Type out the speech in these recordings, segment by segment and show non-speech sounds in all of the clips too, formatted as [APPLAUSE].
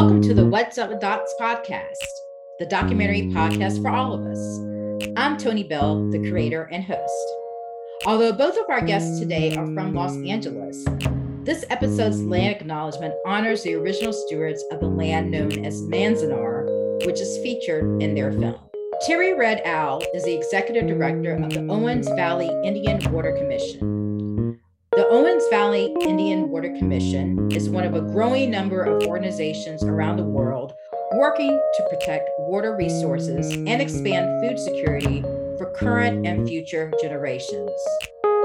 Welcome to the What's Up with Docs podcast, the documentary podcast for all of us. I'm Tony Bell, the creator and host. Although both of our guests today are from Los Angeles, this episode's land acknowledgement honors the original stewards of the land known as Manzanar, which is featured in their film. Terry Red Owl is the executive director of the Owens Valley Indian Water Commission, the Owens Valley Indian Water Commission is one of a growing number of organizations around the world working to protect water resources and expand food security for current and future generations.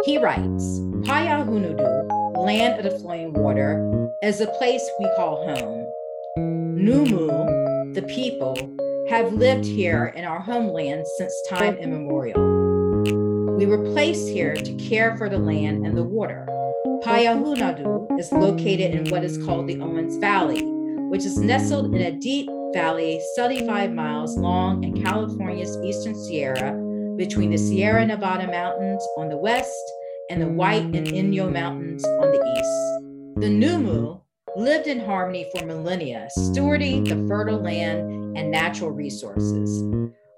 He writes Payahunudu, land of the flowing water, is a place we call home. Numu, the people, have lived here in our homeland since time immemorial. We were placed here to care for the land and the water. Payahunadu is located in what is called the Owens Valley, which is nestled in a deep valley 75 miles long in California's eastern Sierra between the Sierra Nevada mountains on the west and the White and Inyo Mountains on the east. The Numu lived in harmony for millennia, stewarding the fertile land and natural resources.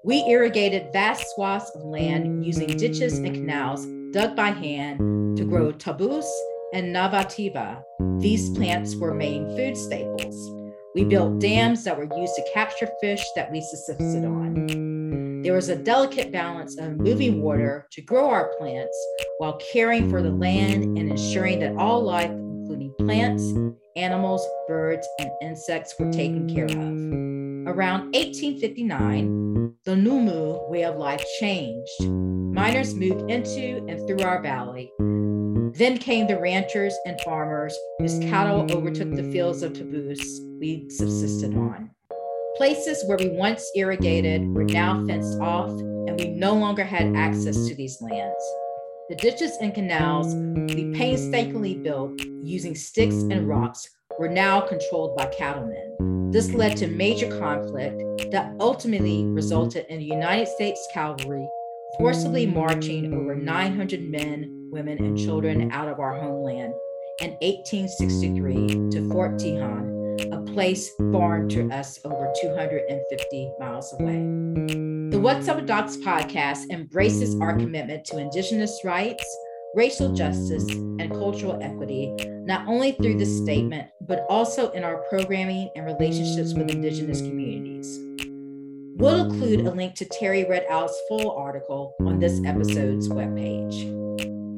We irrigated vast swaths of land using ditches and canals dug by hand to grow taboose and navativa. These plants were main food staples. We built dams that were used to capture fish that we subsisted on. There was a delicate balance of moving water to grow our plants while caring for the land and ensuring that all life, including plants, animals, birds, and insects, were taken care of. Around 1859, the Numu way of life changed. Miners moved into and through our valley. Then came the ranchers and farmers whose cattle overtook the fields of taboose we subsisted on. Places where we once irrigated were now fenced off, and we no longer had access to these lands. The ditches and canals we painstakingly built using sticks and rocks were now controlled by cattlemen. This led to major conflict that ultimately resulted in the United States cavalry forcibly marching over 900 men, women, and children out of our homeland in 1863 to Fort Tejon, a place foreign to us over 250 miles away. The What's Up Docs podcast embraces our commitment to Indigenous rights racial justice, and cultural equity, not only through this statement, but also in our programming and relationships with Indigenous communities. We'll include a link to Terry Red Owl's full article on this episode's webpage.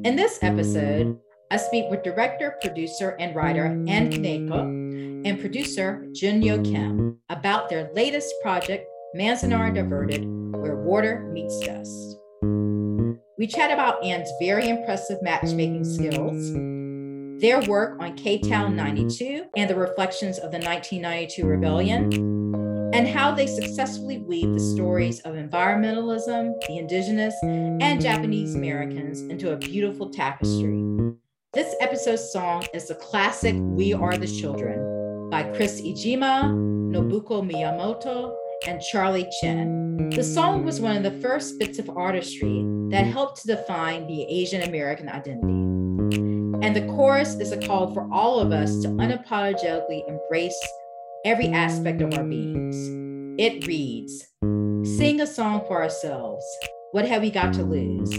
In this episode, I speak with director, producer, and writer Ann Kaneko and producer Jin Yoo-Kim about their latest project, Manzanar Diverted, Where Water Meets Dust. We chat about Ann's very impressive matchmaking skills, their work on K Town 92 and the reflections of the 1992 rebellion, and how they successfully weave the stories of environmentalism, the indigenous, and Japanese Americans into a beautiful tapestry. This episode's song is the classic We Are the Children by Chris Iijima, Nobuko Miyamoto, and Charlie Chin. The song was one of the first bits of artistry that helped to define the Asian American identity. And the chorus is a call for all of us to unapologetically embrace every aspect of our beings. It reads Sing a song for ourselves. What have we got to lose?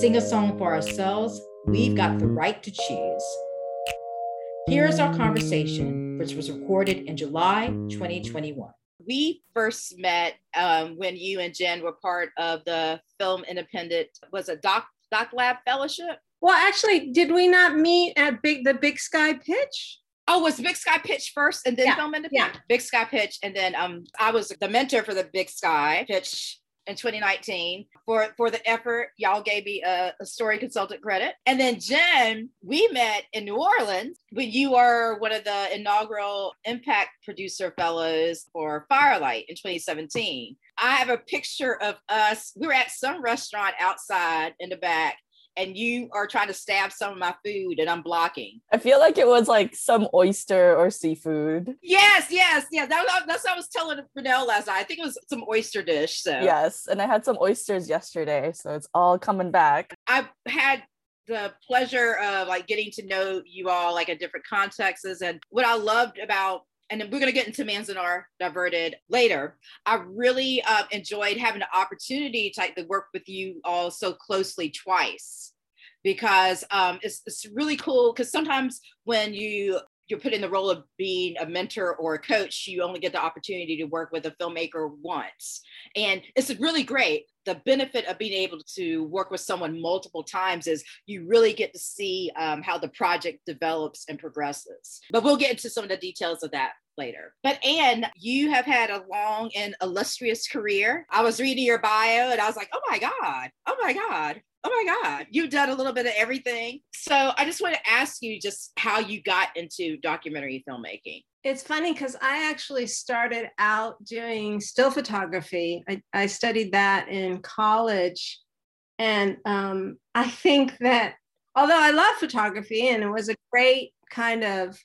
Sing a song for ourselves. We've got the right to choose. Here's our conversation, which was recorded in July 2021 we first met um, when you and Jen were part of the Film Independent was a doc doc lab fellowship. Well, actually, did we not meet at big the Big Sky Pitch? Oh, was Big Sky Pitch first and then yeah. Film Independent? Yeah. Big Sky Pitch, and then um, I was the mentor for the Big Sky Pitch in 2019 for for the effort. Y'all gave me a, a, story consultant credit. And then Jen, we met in New Orleans when you were one of the inaugural impact producer fellows for Firelight in 2017. I have a picture of us. We were at some restaurant outside in the back and you are trying to stab some of my food and I'm blocking. I feel like it was like some oyster or seafood. Yes, yes, yes. That, that's what I was telling Brunel last night. I think it was some oyster dish. So yes, and I had some oysters yesterday, so it's all coming back. I've had the pleasure of like getting to know you all like in different contexts and what I loved about and then we're going to get into Manzanar Diverted later. I really uh, enjoyed having the opportunity to, to work with you all so closely twice because um, it's, it's really cool because sometimes when you you're put in the role of being a mentor or a coach, you only get the opportunity to work with a filmmaker once. And it's really great. The benefit of being able to work with someone multiple times is you really get to see um, how the project develops and progresses. But we'll get into some of the details of that later. But Anne, you have had a long and illustrious career. I was reading your bio and I was like, oh my God, oh my God oh my God, you've done a little bit of everything. So I just want to ask you just how you got into documentary filmmaking. It's funny because I actually started out doing still photography. I, I studied that in college. And um, I think that although I love photography and it was a great kind of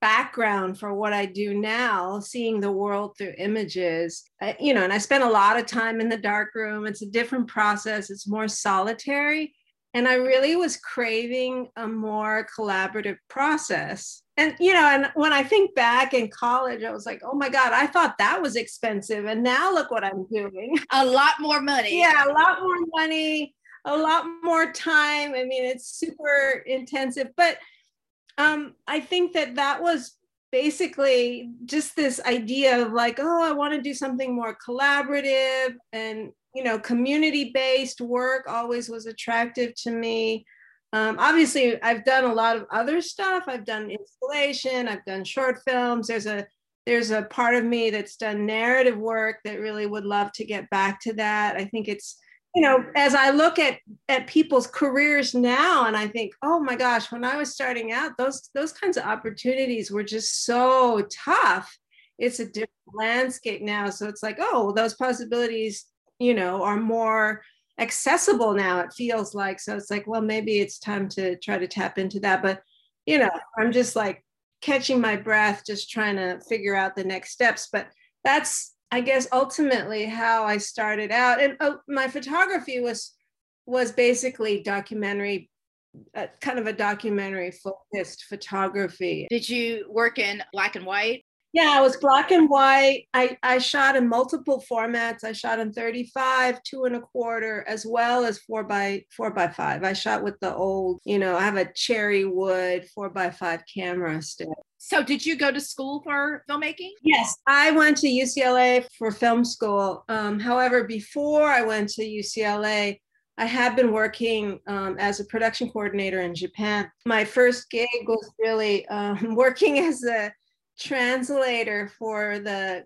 background for what I do now, seeing the world through images. I, you know, and I spent a lot of time in the dark room. It's a different process, it's more solitary. And I really was craving a more collaborative process. And, you know, and when I think back in college, I was like, oh my God, I thought that was expensive. And now look what I'm doing. [LAUGHS] A lot more money. Yeah, a lot more money, a lot more time. I mean, it's super intensive. But um, I think that that was basically just this idea of like, oh, I want to do something more collaborative and, you know, community based work always was attractive to me. Um, obviously, I've done a lot of other stuff. I've done installation, I've done short films. There's a there's a part of me that's done narrative work that really would love to get back to that. I think it's you know as i look at at people's careers now and i think oh my gosh when i was starting out those those kinds of opportunities were just so tough. It's a different landscape now so it's like oh those possibilities you know are more accessible now it feels like. So it's like well maybe it's time to try to tap into that. But you know i'm just like catching my breath just trying to figure out the next steps but that's I guess ultimately how I started out, and uh, my photography was was basically documentary, uh, kind of a documentary focused photography. Did you work in black and white? Yeah, it was black and white. I, I shot in multiple formats. I shot in 35, two and a quarter, as well as four by four by five. I shot with the old, you know, I have a cherry wood four by five camera still. So, did you go to school for filmmaking? Yes, I went to UCLA for film school. Um, however, before I went to UCLA, I had been working um, as a production coordinator in Japan. My first gig was really um, [LAUGHS] working as a translator for the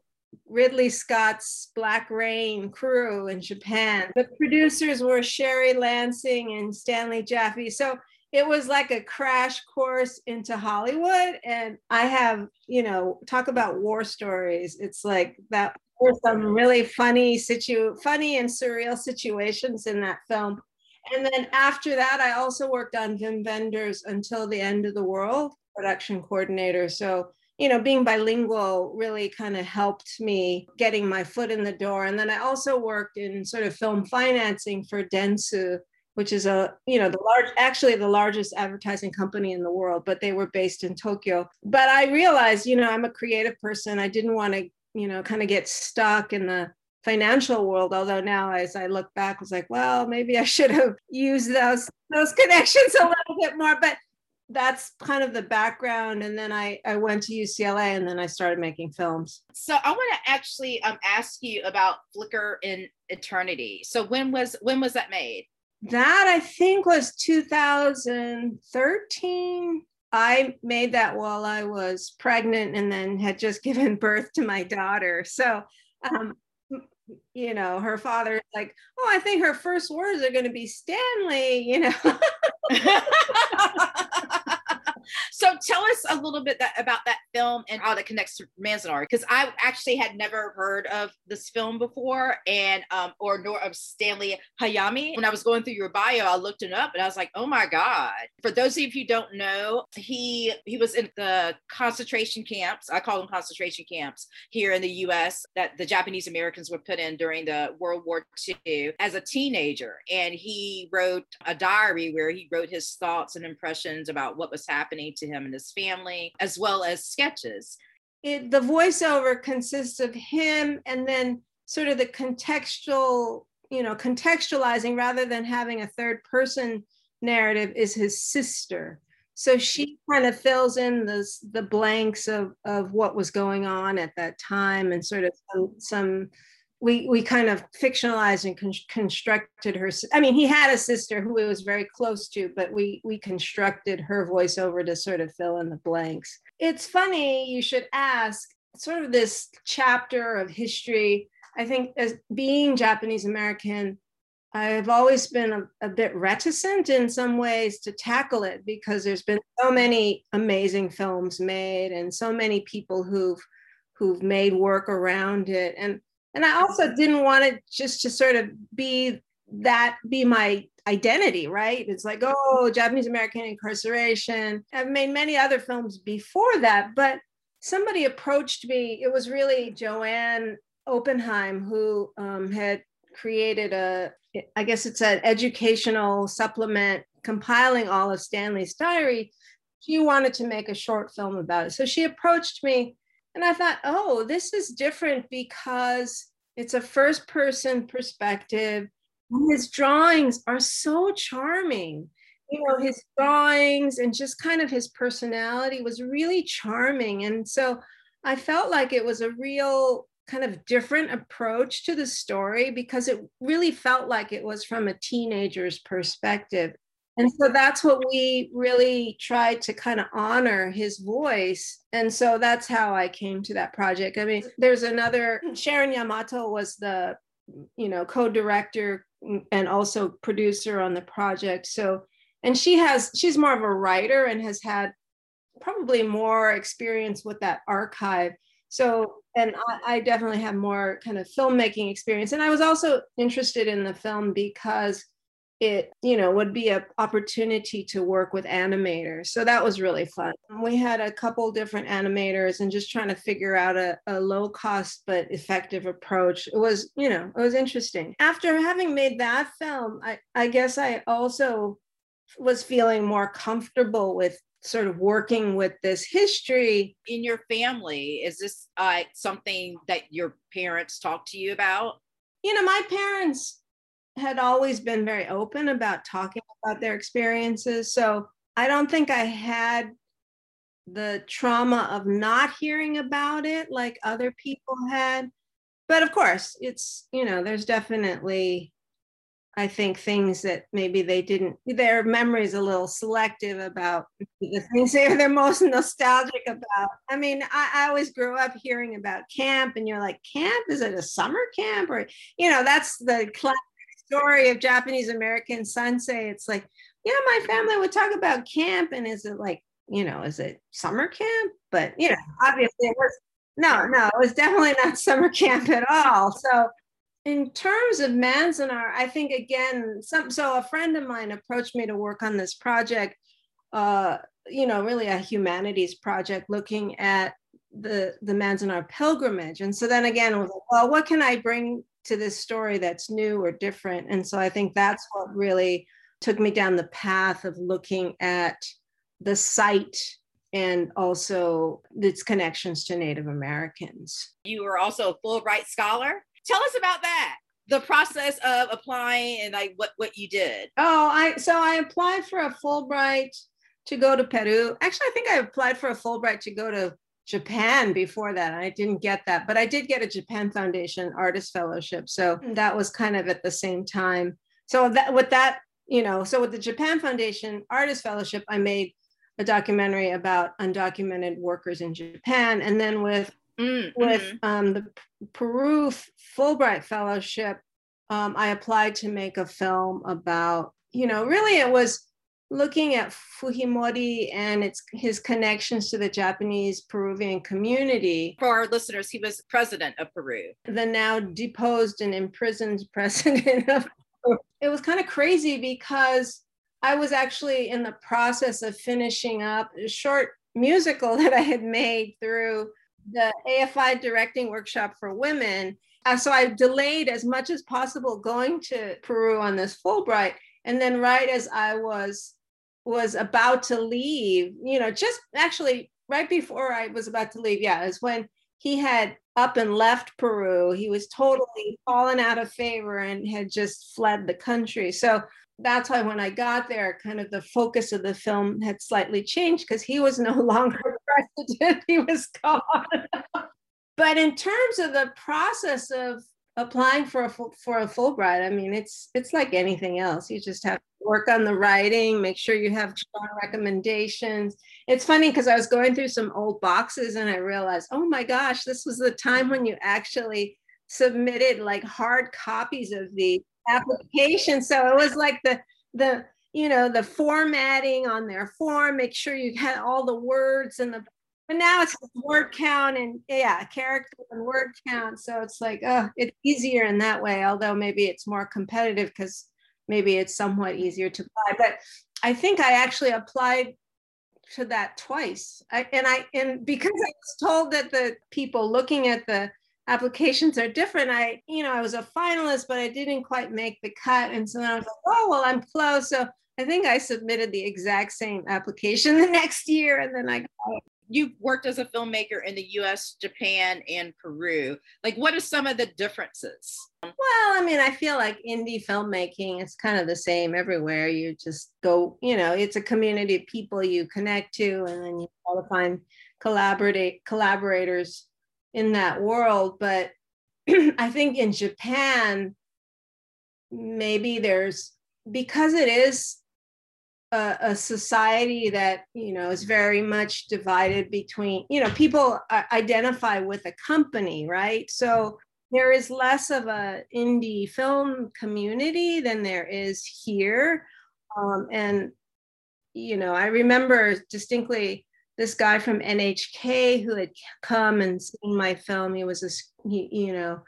Ridley Scott's Black Rain crew in Japan. The producers were Sherry Lansing and Stanley Jaffe. So it was like a crash course into Hollywood. And I have, you know, talk about war stories. It's like that were some really funny situ funny and surreal situations in that film. And then after that, I also worked on Wim Wenders Until the End of the World, production coordinator. So, you know, being bilingual really kind of helped me getting my foot in the door. And then I also worked in sort of film financing for Dentsu, which is a you know the large actually the largest advertising company in the world but they were based in tokyo. But i realized you know i'm a creative person. I didn't want to you know kind of get stuck in the financial world although now as i look back I was like well maybe i should have used those those connections a little bit more. But that's kind of the background and then i i went to ucla and then i started making films so i want to actually um, ask you about flicker in eternity so when was when was that made that I think was 2013. I made that while I was pregnant and then had just [LAUGHS] given birth to my daughter. So, um, you know, her father like, oh, I think her first words are going to be Stanley, you know. [LAUGHS] [LAUGHS] so tell us a little bit that, about that film and how it connects to Manzanar, because I actually had never heard of this film before, and um, or nor of Stanley Hayami. When I was going through your bio, I looked it up, and I was like, oh my god! For those of you who don't know, he he was in the concentration camps. I call them concentration camps here in the U.S. that the Japanese Americans were put in during the World War II as a teenager, and he wrote a diary where he wrote his thoughts and impressions about what was happening to him and his family, as well as sketches. it the voiceover consists of him and then sort of the contextual, you know, contextualizing rather than having a third person narrative is his sister. So she kind of fills in the, the blanks of, of what was going on at that time and sort of some, some we we kind of fictionalized and con- constructed her i mean he had a sister who he was very close to but we we constructed her voiceover to sort of fill in the blanks. It's funny you should ask sort of this chapter of history. I think as being japanese american i've always been a, a bit reticent in some ways to tackle it because there's been so many amazing films made and so many people who've who've made work around it. And and I also didn't want it just to sort of be that be my identity, right? It's like, oh, Japanese American incarceration. I've made many other films before that, but somebody approached me. It was really Joanne Oppenheim who um, had created a, I guess it's an educational supplement compiling all of Stanley's diary. She wanted to make a short film about it. So she approached me and I thought, oh, this is different because it's a first person perspective. His drawings are so charming. You know, his drawings and just kind of his personality was really charming. And so I felt like it was a real kind of different approach to the story because it really felt like it was from a teenager's perspective. And so that's what we really tried to kind of honor his voice. And so that's how I came to that project. I mean, there's another, Sharon Yamato was the, you know, co director and also producer on the project. So, and she has, she's more of a writer and has had probably more experience with that archive. So, and I, I definitely have more kind of filmmaking experience. And I was also interested in the film because it you know would be an opportunity to work with animators. So that was really fun. We had a couple different animators and just trying to figure out a, a low cost but effective approach. It was you know it was interesting. After having made that film i, I guess i also was feeling more comfortable with sort of working with this history. In your family is this uh, something that your parents talked to you about? You know my parents had always been very open about talking about their experiences. So I don't think I had the trauma of not hearing about it like other people had. But of course, it's, you know, there's definitely, I think, things that maybe they didn't, their memory is a little selective about the things they're, most nostalgic about. I mean, I, I always grew up hearing about camp, and you're like, camp? Is it a summer camp? Or, you know, that's the story of Japanese American Sansei, It's like, know, my family would talk about camp, and is it like, you know, is it summer camp? But you know, obviously it was no, no, it was definitely not [LAUGHS] summer camp at all. So in terms of Manzanar, I think again, some so a friend of mine approached me to work on this project, uh, you know, really a humanities project looking at the the Manzanar pilgrimage. And so then again, was like, well, what can I bring to this story that's new or different. And so I think that's what really took me down the path of looking at the site and also its connections to Native Americans. You were also a Fulbright scholar. Tell us about that. The process of applying and like what, what you did. Oh, I so I applied for a Fulbright to go to Peru. Actually, I think I applied for a Fulbright to go to Japan before that. I didn't get that, but I did get a Japan Foundation Artist Fellowship. So that was kind of at the same time. So that with that, you know, so with the Japan Foundation Artist Fellowship, I made a documentary about undocumented workers in Japan, and then with mm-hmm. with um, the Peru Fulbright Fellowship, um, I applied to make a film about, you know, really it was looking at Fujimori and its his connections to the Japanese Peruvian community. For our listeners, he was president of Peru. The now deposed and imprisoned [LAUGHS] president of Peru. It was kind of crazy because I was actually in the process of finishing up a short musical [LAUGHS] that I had made through the AFI directing workshop for women. Uh, so I delayed as much as possible going to Peru on this Fulbright. And then, right as I was was about to leave, you know, just actually right before I was about to leave. Yeah, is when he had up and left Peru. He was totally fallen out of favor and had just fled the country. So that's why when I got there, kind of the focus of the film had slightly changed because he was no [LAUGHS] longer [LAUGHS] president, he was gone. [LAUGHS] but in terms of the process of applying for a for a Fulbright, I mean, it's it's like anything else. You just have work on the writing, make sure you have strong recommendations. It's funny because I was going through some old boxes and I realized, oh my gosh, this was the time when you actually submitted like hard copies of the application. So it was like the the you know the formatting on their form. Make sure you had all the words and the. But now it's word count and yeah, character and word count. So it's like oh, it's easier in that way. Although maybe it's more competitive because maybe it's somewhat easier to apply. But I think I actually applied to that twice. I, and I and because I was told that the people looking at the applications are different. I, you know, I was a finalist, but I didn't quite make the cut. And so then I was like, oh, well, I'm close. So I think I submitted the exact same application [LAUGHS] the next year. And then I got it. You worked as a filmmaker in the US, Japan, and Peru. Like, what are some of the differences? Well, I mean, I feel like indie filmmaking is kind of the same everywhere. You just go, you know, it's a community of people you connect to, and then you try to find collaborate collaborators in that world. But [CLEARS THROAT] I think in Japan, maybe there's because it is a, a, society that you know is very much divided between you know people identify with a company right so there is less of a indie film community than there is here um, and you know i remember distinctly this guy from NHK who had come and seen my film. He was a, he, you know,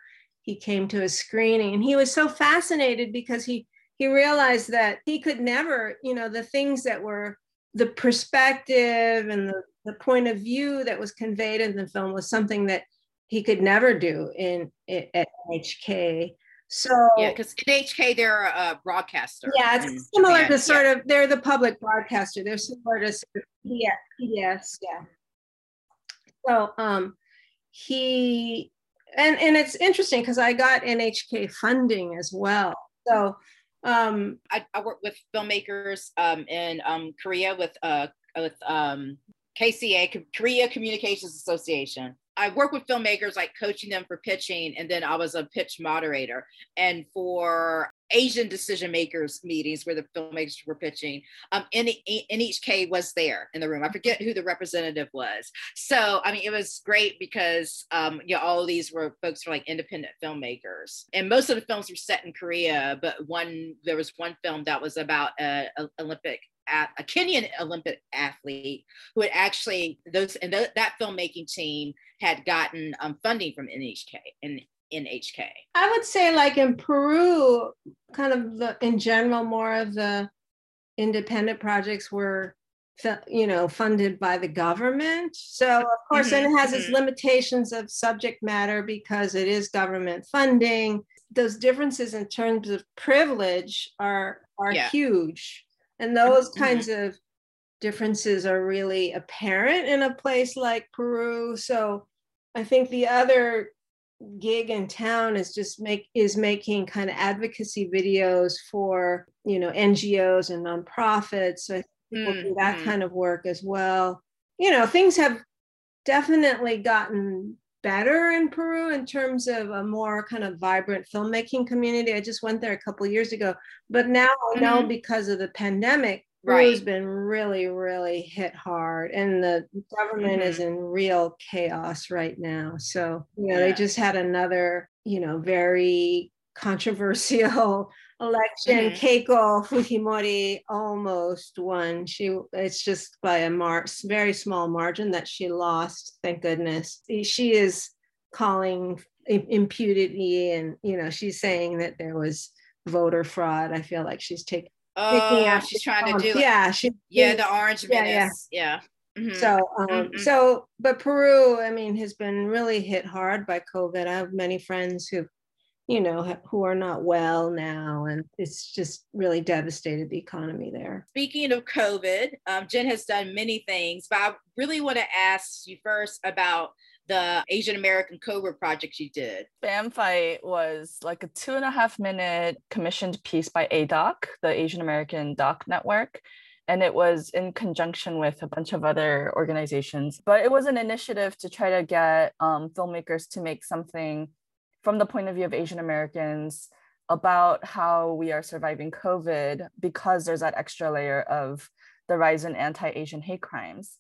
he came to a screening and he was so fascinated because he he realized that he could never, you know, the things that were the perspective and the, the point of view that was conveyed in the film was something that he could never do in, in at NHK. So yeah, because NHK they're a broadcaster. Yeah, it's similar Japan. to sort yeah. of they're the public broadcaster. They're similar to yeah, yes, yeah. So um, he and and it's interesting because I got NHK funding as well. So um, I, I work with filmmakers um, in um, Korea with uh, with um, KCA Korea Communications Association. I work with filmmakers, like coaching them for pitching, and then I was a pitch moderator. And for Asian decision makers meetings where the filmmakers were pitching, um, in, in each NHK was there in the room. I forget who the representative was. So I mean, it was great because um, you know all these were folks were like independent filmmakers, and most of the films were set in Korea. But one there was one film that was about a, a Olympic a Kenyan Olympic athlete who had actually those and th- that filmmaking team had gotten um, funding from NHK and NHK. I would say like in Peru, kind of the in general, more of the independent projects were you know funded by the government so of course mm-hmm, and it has mm-hmm. its limitations of subject matter because it is government funding those differences in terms of privilege are are yeah. huge and those mm-hmm. kinds of differences are really apparent in a place like Peru. So I think the other gig in town is just make is making kind of advocacy videos for you know NGOs and nonprofits. So people mm-hmm. do that mm-hmm. kind of work as well. You know, things have definitely gotten better in Peru in terms of a more kind of vibrant filmmaking community. I just went there a couple years ago, but now mm-hmm. because of the pandemic, right. Peru's been really, really hit hard, and the government mm-hmm. is in real chaos right now. So you know, yeah. they just had another, you know, very controversial [LAUGHS] election. Mm-hmm. Keiko Fujimori almost won. She it's just by a mar- very small margin that she lost. Thank goodness. She is calling impunity, and you know she's saying that there was voter fraud. I feel like she's taking. Oh, yeah, she's trying to do. Yeah, she. Yeah, the orange yeah, menace. Yeah. yeah. Mm-hmm. So, um, mm-hmm. so, but Peru, I mean, has been really hit hard by COVID. I have many friends who've you know, who are not well now. And it's just really devastated the economy there. Speaking of COVID, um, Jen has done many things, but I really want to ask you first about the Asian American Cobra project you did. Spam Fight was like a two and a half minute commissioned piece by ADOC, the Asian American Doc Network. And it was in conjunction with a bunch of other organizations. But it was an initiative to try to get um, filmmakers to make something from the point of view of Asian Americans about how we are surviving COVID because there's that extra layer of the rise in anti Asian hate crimes.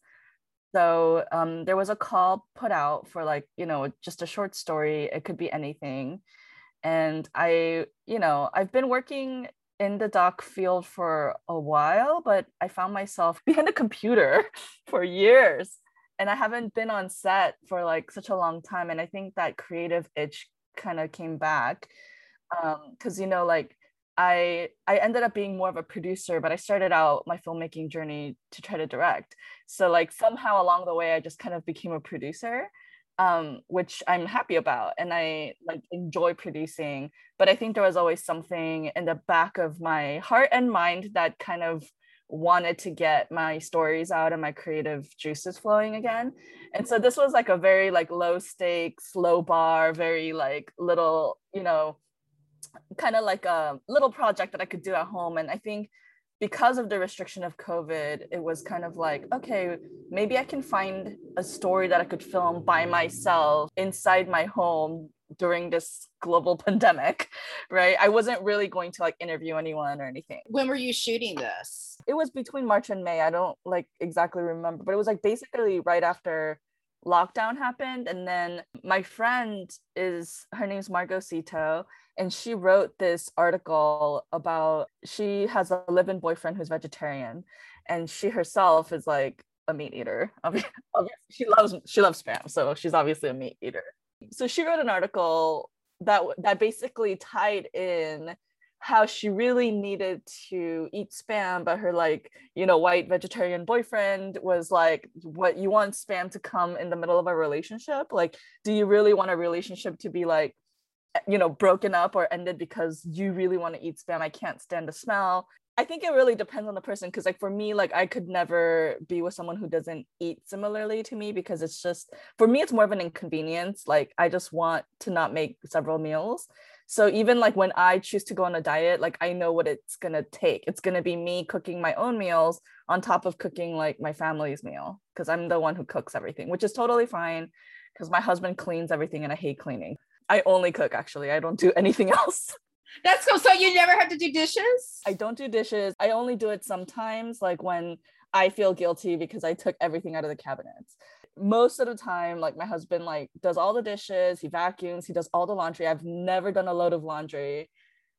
So um, there was a call put out for like, you know, just a short story. It could be anything. And I, you know, I've been working in the doc field for a while, but I found myself [LAUGHS] behind a computer [LAUGHS] for years. And I haven't been on set for like such a long time. And I think that creative itch kind of came back because um, you know like I I ended up being more of a producer, but I started out my filmmaking journey to try to direct. So like somehow along the way, I just kind of became a producer, um, which I'm happy about, and I like enjoy producing. But I think there was always something in the back of my heart and mind that kind of wanted to get my stories out and my creative juices flowing again and so this was like a very like low stakes low bar very like little you know kind of like a little project that i could do at home and i think because of the restriction of covid it was kind of like okay maybe i can find a story that i could film by myself inside my home during this global [LAUGHS] pandemic, right? I wasn't really going to like interview anyone or anything. When were you shooting this? It was between March and May. I don't like exactly remember, but it was like basically right after lockdown happened. And then my friend is her name's Margot Sito, and she wrote this article about she has a live-in boyfriend who's vegetarian, and she herself is like a meat eater. [LAUGHS] she loves she loves spam, so she's obviously a meat eater so she wrote an article that that basically tied in how she really needed to eat spam but her like you know white vegetarian boyfriend was like what you want spam to come in the middle of a relationship? Like do you really want a relationship to be like eh, you know broken up or ended because you really want to eat spam? I can't stand the smell. I think it really depends on the person because like for me like I could never be with someone who doesn't eat similarly to me because it's just for me it's more of an inconvenience. Like I just want to not make several meals so even like when I choose to go on a diet like I know what it's going to take it's going to be me cooking my own meals on top of cooking like my family's meal because I'm the one who cooks everything which is totally fine because my husband cleans everything and I hate cleaning I only cook actually I don't do [LAUGHS] anything else that's cool. So you never have to do dishes? I don't do dishes. I only do it sometimes, like when I feel guilty because I took everything out of the cabinets. Most of the time, like my husband like does all the dishes, he vacuums, he does all the laundry. I've never done a load of laundry.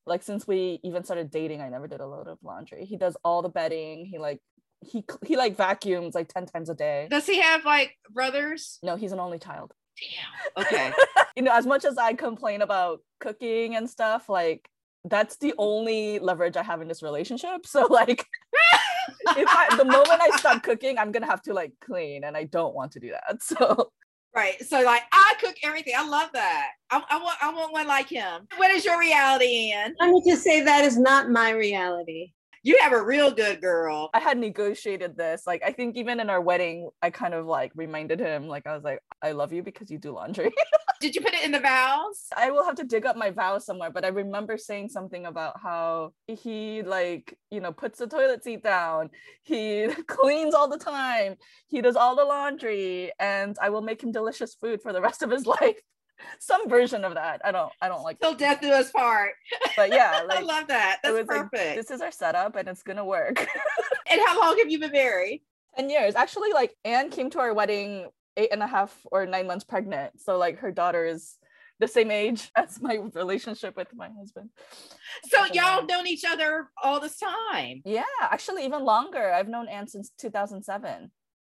Like since we even started dating, I never did a load of laundry. He does all the bedding. He like he he like vacuums like 10 times a day. Does he have like brothers? No, he's an only child. Damn. Okay. [LAUGHS] you know, as much as I complain about cooking and stuff, like that's the only leverage I have in this relationship. So like if I, the moment I stop cooking, I'm gonna have to like clean and I don't want to do that. [LAUGHS] So Right. So like I cook everything. I love that. I, I, want I want one like him. What is your reality Anne? Let me just say that is not my reality you have a real good girl. I had negotiated this. Like, I think even in our wedding, I kind of like reminded him, like, I was like, I love you because you do laundry. [LAUGHS] Did you put it in the vows? I will have to dig up my vows somewhere, but I remember saying something about how he, like, you know, puts the toilet seat down, he [LAUGHS] cleans all the time, he does all the laundry, and I will make him delicious food for the rest of his [LAUGHS] life some version of that. I don't I don't like till death do us part. But yeah, [LAUGHS] like, I love that. That's perfect. Like, this is our setup and it's gonna work. [LAUGHS] and how long have you been married? 10 years. Actually, like Anne came to our wedding eight and a half or nine months pregnant. So like her daughter is the same age [LAUGHS] as my relationship with my husband. So y'all known each other all this time. Yeah, actually even longer. I've known Anne since 2007.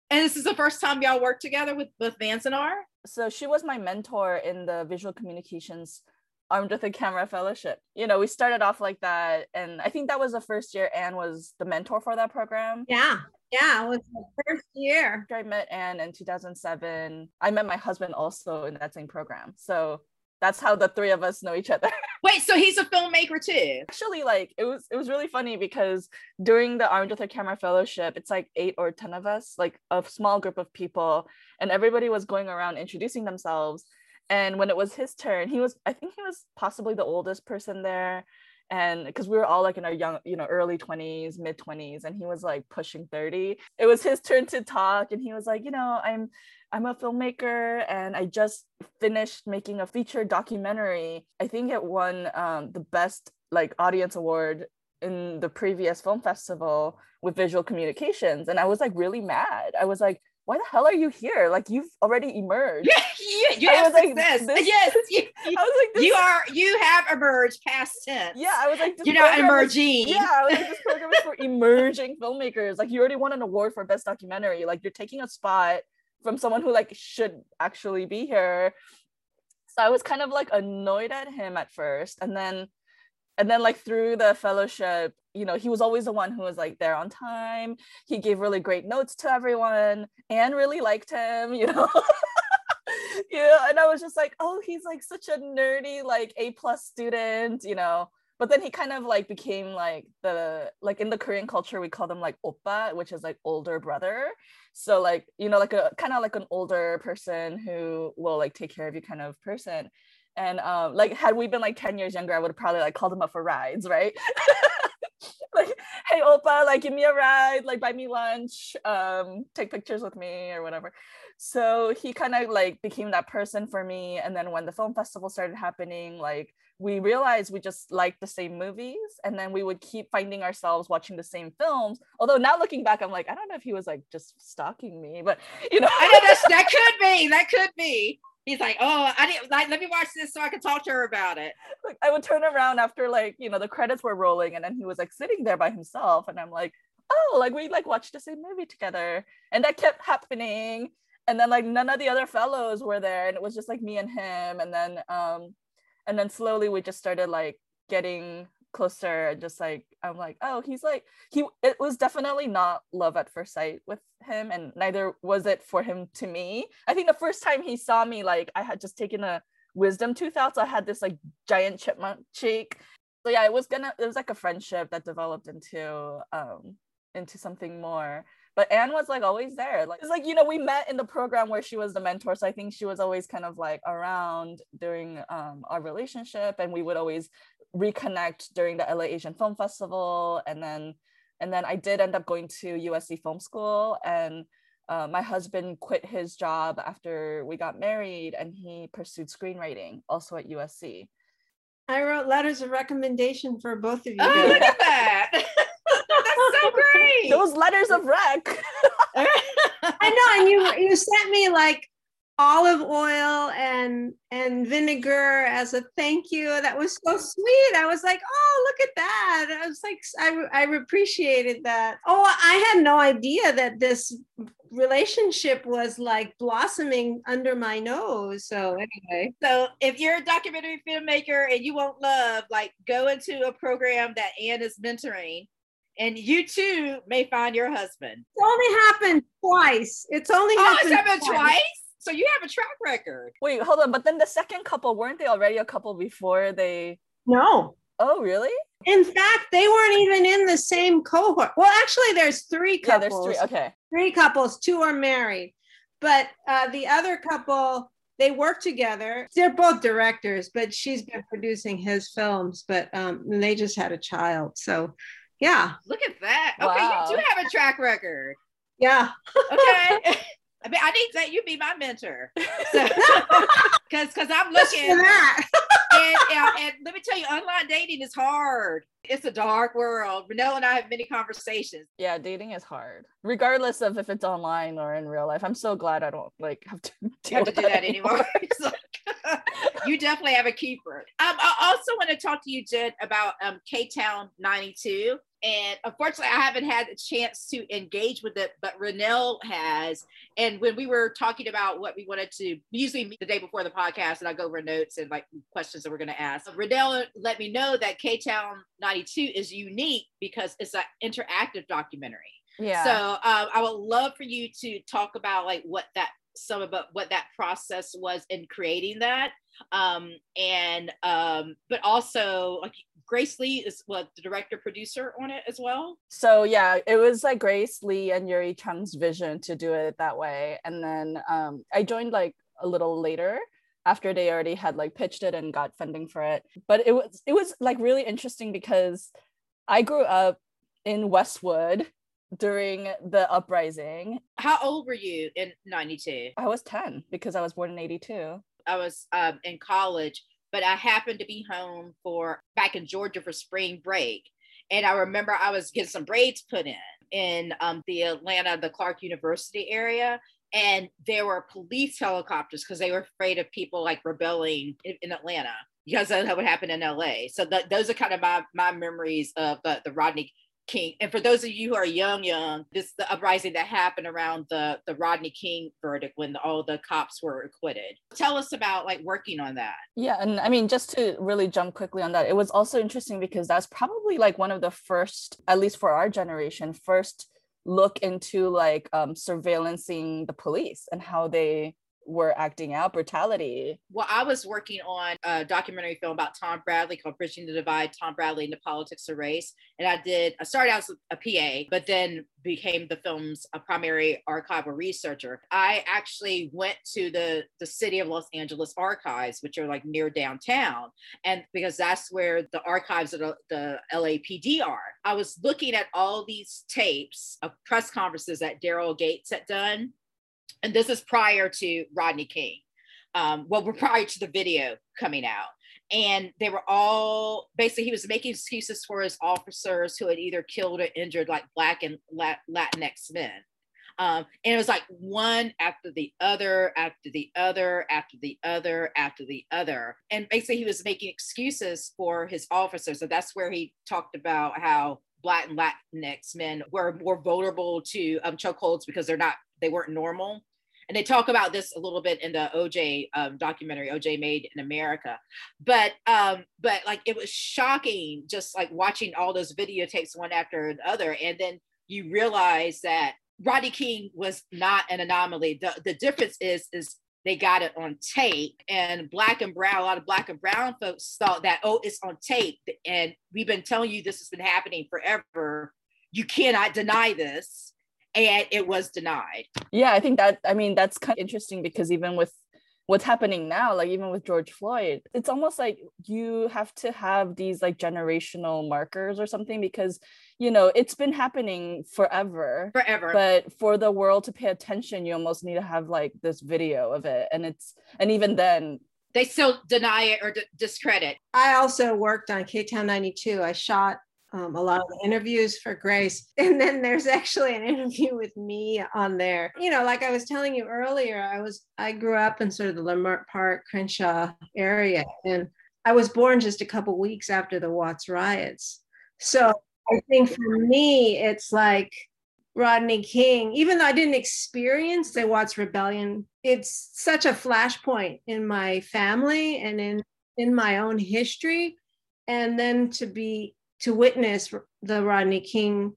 And this is the first time y'all worked together with with Manzanar? So she was my mentor in the visual communications armed with a camera fellowship. You know, we started off like that. And I think that was the first year Anne was the mentor for that program. Yeah. Yeah, it was the first year. I met Anne in 2007. I met my husband also in that same program. So that's how the three of us know each other. [LAUGHS] Wait, so he's a filmmaker too? Actually, like it was it was really funny because during the Armed with a Camera Fellowship, it's like eight or ten of us, like a small group of people, and everybody was going around introducing themselves. And when it was his turn, he was I think he was possibly the oldest person there and because we were all like in our young you know early 20s mid 20s and he was like pushing 30 it was his turn to talk and he was like you know i'm i'm a filmmaker and i just finished making a feature documentary. I think it won um, the best like audience award in the previous film festival with visual communications. And i was like really mad. I was like why the hell are you here? Like you've already emerged. [LAUGHS] Yeah, you I have success. Like, this, [LAUGHS] yes, you, [LAUGHS] I was like, you are you have emerged past tense. Yeah, I was like, you're not emerging. Is, yeah, I was like, this program is for emerging filmmakers. Like you already won an award for best documentary. Like you're taking a spot from someone who like should actually be here. So I was kind of like annoyed at him at first, and then and then like through the fellowship you know he was always the one who was like there on time. He gave really great notes to everyone and really liked him you know? [LAUGHS] Yeah and i was just like oh he's like such a nerdy like a plus student you know? But then he kind of like became like the like in the korean culture we call them like oppa which is like older brother. So like you know like a kind of like an older person who will like take care of you kind of person. And um, like had we been like 10 years younger, I would have probably like called him up for rides, right? [LAUGHS] [LAUGHS] like, hey oppa, like give me a ride, like buy me lunch, um, take pictures with me or whatever. So he kind of like became that person for me. And then when the film festival started happening, like we realized we just liked the same movies and then we would keep finding ourselves watching the same films although now looking back i'm like i don't know if he was like just stalking me but you know i know that could be that could be he's like, oh, I didn't like. Let me watch this so I can talk to her about it. Like I would turn around after like you know the credits were rolling, and then he was like sitting there by himself, and I'm like, oh, like we like watched the same movie together, and that kept happening. And then like none of the other fellows were there, and it was just like me and him. And then um, and then slowly we just started like getting closer and just like i'm like oh he's like he it was definitely not love at first sight with him and neither was it for him to me. I think the first time he saw me like i had just taken a wisdom tooth out so i had this like giant chipmunk cheek. So yeah it was gonna it was like a friendship that developed into um into something more but Anne was like always there. Like it's like you know we met in the program where she was the mentor, so I think she was always kind of like around during um, our relationship, and we would always reconnect during the LA Asian Film Festival, and then and then I did end up going to USC Film School, and uh, my husband quit his job after we got married, and he pursued screenwriting also at USC. I wrote letters of recommendation for both of you. Oh, look at that! [LAUGHS] That's so great. Those letters of rec. [LAUGHS] I know, and you you sent me like olive oil and and vinegar as a thank you. That was so sweet. I was like oh look at that. I was like i, I appreciated that. Oh i had no idea that this relationship was like blossoming under my nose. So anyway. So if you're a documentary filmmaker and you want love like go into a program that anne is mentoring and you too may find your husband. It's only happened twice. It's only oh, happened, it's happened twice. twice? So you have a track record. Wait, hold on. But then the second couple, weren't they already a couple before they? No. Oh, really? In fact, they weren't even in the same cohort. Well, actually, there's three couples. Yeah, there's three. Okay. Three couples. Two are married, but uh, the other couple they work together. They're both directors, but she's been producing his films. But um, they just had a child, so yeah. Look at that. Okay, you do have a track record. Yeah. okay. [LAUGHS] I mean, I need that you be my mentor. Because so, [LAUGHS] because I'm looking and, and, and, let me tell you, online dating is hard. It's a dark world. Renelle and I have many conversations. Yeah, dating is hard, regardless of if it's online or in real life. I'm so glad I don't like have to, [LAUGHS] have to do that, anymore. anymore. [LAUGHS] you definitely have a keeper. Um, I also want to talk to you, Jen, about um, K Town 92. And unfortunately, I haven't had a chance to engage with it, but Renelle has. And when we were talking about what we wanted to usually meet the day before the podcast, and I go over notes and like questions that we're going to ask, Renelle let me know that K Town 92 is unique because it's an interactive documentary. Yeah. So um, I would love for you to talk about like what that some about what that process was in creating that Um, and um, but also like Grace Lee is what the director producer on it as well. So yeah, it was like Grace Lee and Yuri Chung's vision to do it that way. And then um, I joined like a little later after they already had like pitched it and got funding for it. But it was it was like really interesting because I grew up in Westwood during the uprising. How old were you in 92? I was 10 because I was born in 82. I was um, in college, but I happened to be home for back in Georgia for spring break. And I remember I was getting some braids put in in um, the Atlanta, the Clark University area. And there were police helicopters because they were afraid of people like rebelling in, in Atlanta because that would happen in LA. So th- those are kind of my, my memories of the, the Rodney King. And for those of you who are young, young, this the uprising that happened around the the Rodney King verdict when the, all the cops were acquitted. Tell us about like working on that. Yeah, and I mean just to really jump quickly on that, it was also interesting because that's probably like one of the first, at least for our generation, first look into like um, surveillancing the police and how they were acting out brutality. Well, I was working on a documentary film about Tom Bradley called Bridging the Divide, Tom Bradley and the Politics of Race. And I did, I started out as a PA, but then became the film's a primary archival researcher. I actually went to the, the city of Los Angeles archives, which are like near downtown. And because that's where the archives of the, the LAPD are. I was looking at all these tapes of press conferences that Daryl Gates had done and this is prior to Rodney King. Um, well, we're prior to the video coming out. And they were all basically, he was making excuses for his officers who had either killed or injured like Black and Latinx men. Um, and it was like one after the other, after the other, after the other, after the other. And basically, he was making excuses for his officers. So that's where he talked about how Black and Latinx men were more vulnerable to um, chokeholds because they're not, they weren't normal. And they talk about this a little bit in the OJ um, documentary OJ made in America. But um but like it was shocking just like watching all those videotapes one after another. And then you realize that Rodney King was not an anomaly. The the difference is is they got it on tape. And black and brown a lot of black and brown folks thought that oh it's on tape. And we've been telling you this has been happening forever. You cannot deny this and it was denied. Yeah, I think that I mean that's kind of interesting because even with what's happening now, like even with George Floyd, it's almost like you have to have these like generational markers or something because you know it's been happening forever. Forever. But for the world to pay attention, you almost need to have like this video of it. And it's and even then they still deny it or d- discredit. I also worked on K Town 92. I shot um, a lot of interviews for Grace. [LAUGHS] And then there's actually an interview [LAUGHS] with me on there. You know, like I was telling you earlier, I was I grew up in sort of the Leimert Park, Crenshaw area, and I was born just a couple weeks after the Watts riots. So I think for me, it's like Rodney King, even though I didn't experience the Watts rebellion, it's such a flashpoint in my family and in in my own history. And then to be to witness the Rodney King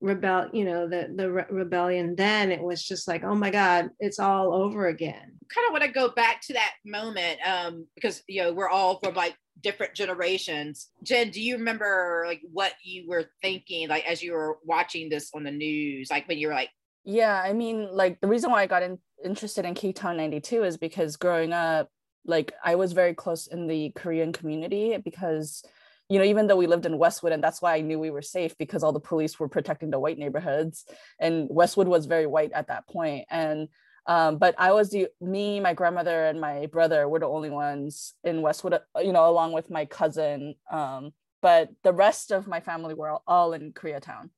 rebel, you know, the the re- rebellion. Then it was just like, oh my God, it's all over again. Kind of want to go back to that moment um, because you know we're all from like different generations. Jin, do you remember like what you were thinking like as you were watching this on the news, like when you were like? Yeah, I mean, like the reason why I got in, interested in K-Town 92 is because growing up, like I was very close in the Korean community because you know, even though we lived in Westwood, and that's why I knew we were safe because all the police were protecting the white neighborhoods, and Westwood was very white at that point. And um, but I was the me, my grandmother, and my brother were the only ones in Westwood, uh, you know, along with my cousin. Um, but the rest of my family were all, in Koreatown.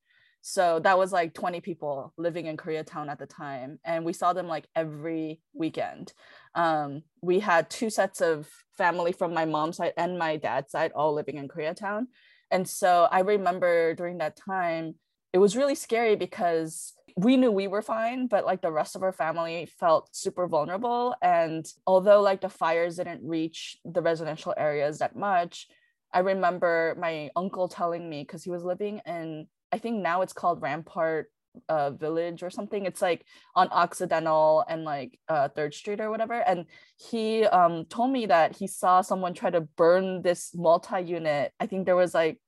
So that was like 20 people living in Koreatown at the time. And we saw them like every weekend. Um, we had two sets of family from my mom's side and my dad's side all living in Koreatown. And so I remember during that time, it was really scary because we knew we were fine, but like the rest of our family felt super vulnerable. And although like the fires didn't reach the residential areas that much, I remember my uncle telling me because he was living in I think now it's called Rampart uh, village or something. It's like on Occidental and like uh, Third Street or whatever. And he um, told me that he saw someone try to burn this multi-unit. I think there was like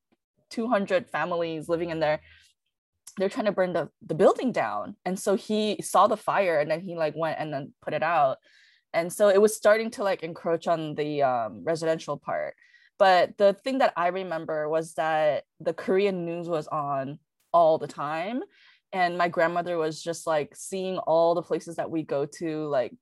200 families living in there. They're trying to burn the, the building down. And so he saw the fire and then he like went and then put it out. And so it was starting to like encroach on the um, residential part. But the thing that I remember was that the Korean news was on all the time and my grandmother was just like seeing all the places that we go to like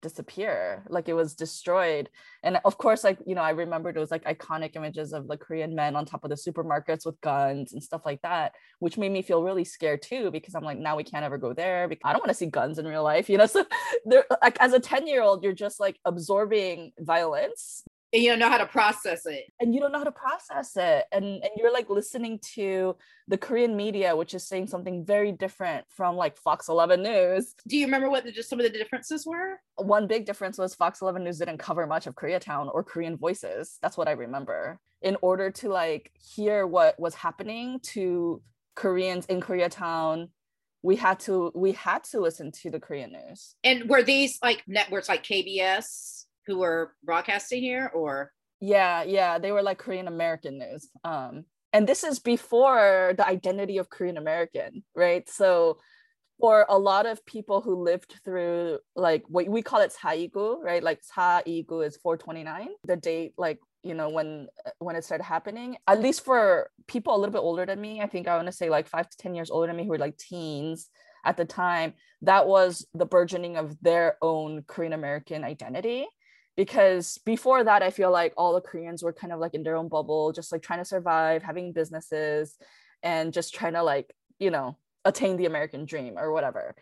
disappear like it was destroyed. And of course like you know i remembered it was like iconic images of the korean men on top of the supermarkets with guns and stuff like that which made me feel really scared too because i'm like now we can't ever go there because i don't want to see guns in real life you know? [LAUGHS] So there like as a 10 year old you're just like absorbing violence and you don't know how to process it. And you don't know how to process it. And and you're like listening to the korean media which is saying something very different from like fox 11 news. Do you remember what the, just some of the differences were? One big difference was fox 11 news didn't cover much of koreatown or korean voices. That's what i remember. In order to like hear what was happening to koreans in koreatown we had to we had to listen to the korean news. And were these like networks like kbs who were broadcasting here or yeah yeah they were like korean american news um and this is before the identity of korean american right so for a lot of people who lived through like what we call it Saigu, right? Like Saigu is 429, the date like you know when uh, when it started happening. At least for people a little bit older than me, I think I want to say like five to ten years older than me who were like teens at the time. That was the burgeoning of their own Korean American identity because before that i feel like all the koreans were kind of like in their own bubble just like trying to survive having businesses and just trying to like you know attain the american dream or whatever.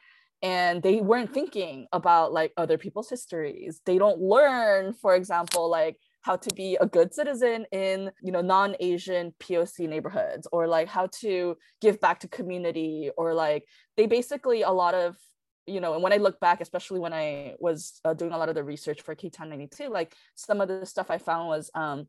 And they weren't thinking about like other people's histories. They don't learn for example like how to be a good citizen in you know non-asian poc neighborhoods or like how to give back to community or like they basically a lot of you know, and when I look back, especially when I was uh, doing a lot of the research for K-Town 92, like some of the stuff I found was um,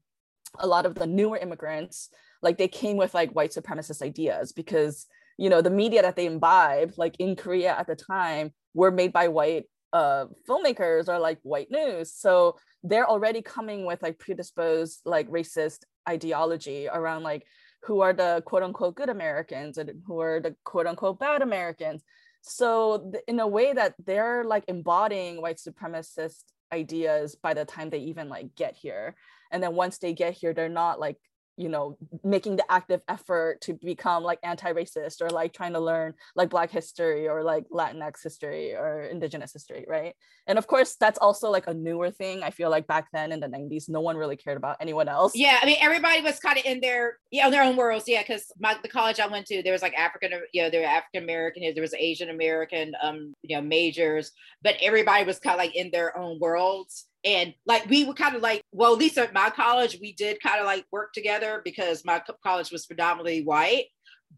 a lot of the newer immigrants, like they came with like white supremacist ideas because, you know, the media that they imbibe, like in Korea at the time, were made by white uh, filmmakers or like white news. So they're already coming with like predisposed like racist ideology around like who are the quote unquote good Americans and who are the quote unquote bad Americans so in a way that they're like embodying white supremacist ideas by the time they even like get here. And then once they get here they're not like you know making the active effort to become like anti-racist or like trying to learn like black history or like latinx history or indigenous history right? And of course that's also like a newer thing i feel like back then in the 90s no one really cared about anyone else. Yeah i mean everybody was kind of in their yeah in their own worlds yeah because the college i went to there was like african you know there were african american there was asian american um you know majors but everybody was kind of like in their own worlds and like we were kind of like well at least at my college we did kind of like work together because my college was predominantly white.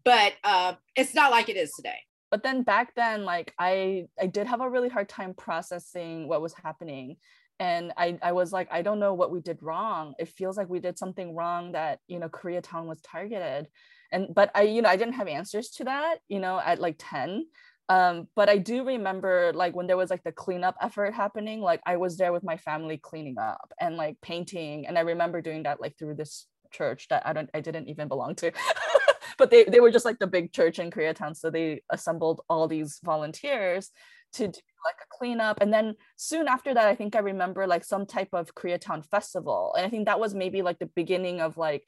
But uh, it's not like it is today. But then back then like i i did have a really hard time processing what was happening. And I, I was like i don't know what we did wrong. It feels like we did something wrong that you know koreatown was targeted. And but i you know i didn't have answers to that you know at like 10 um, but I do remember like when there was like the cleanup effort happening, like I was there with my family cleaning up and like painting. And I remember doing that like through this church that I don't I didn't even belong to. [LAUGHS] but they, they were just like the big church in Koreatown. So they assembled all these volunteers to do like a cleanup. And then soon after that, I think I remember like some type of Koreatown festival. And I think that was maybe like the beginning of like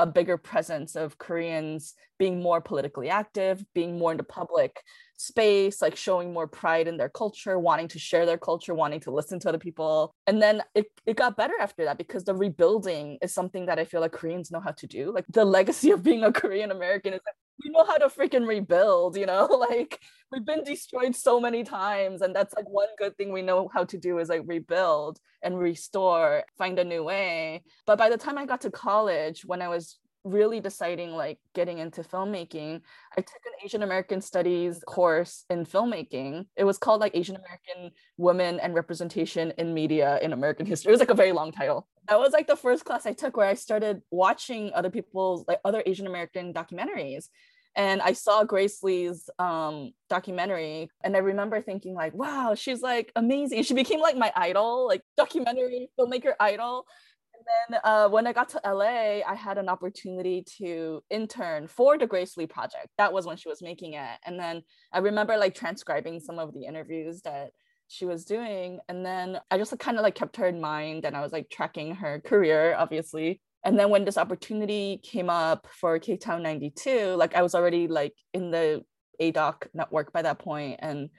a bigger presence of Koreans being more politically active, being more in the public space, like showing more pride in their culture, wanting to share their culture, wanting to listen to other people. And then it, it got better after that because the rebuilding is something that I feel like Koreans know how to do. Like the legacy [LAUGHS] of being a Korean American is we know how to freaking rebuild, you know, [LAUGHS] like we've been destroyed so many times. And that's like one good thing we know how to do is like rebuild and restore, find a new way. But by the time I got to college, when I was really deciding like getting into filmmaking i took an asian american studies course in filmmaking it was called like asian american women and representation in media in american history it was like a very long title that was like the first class i took where i started watching other people's like other asian american documentaries and I saw Grace Lee's um, documentary, and I remember thinking like, "Wow, she's like amazing." She became like my idol, like documentary filmmaker idol. And then uh, when I got to LA, I had an opportunity to intern for the Grace Lee project. That was when she was making it, and then I remember like transcribing some of the interviews that she was doing, and then I just kind of like kept her in mind, and I was like tracking her career, obviously and then when this opportunity came up for k-town 92 like i was already like in the A-Doc network by that point and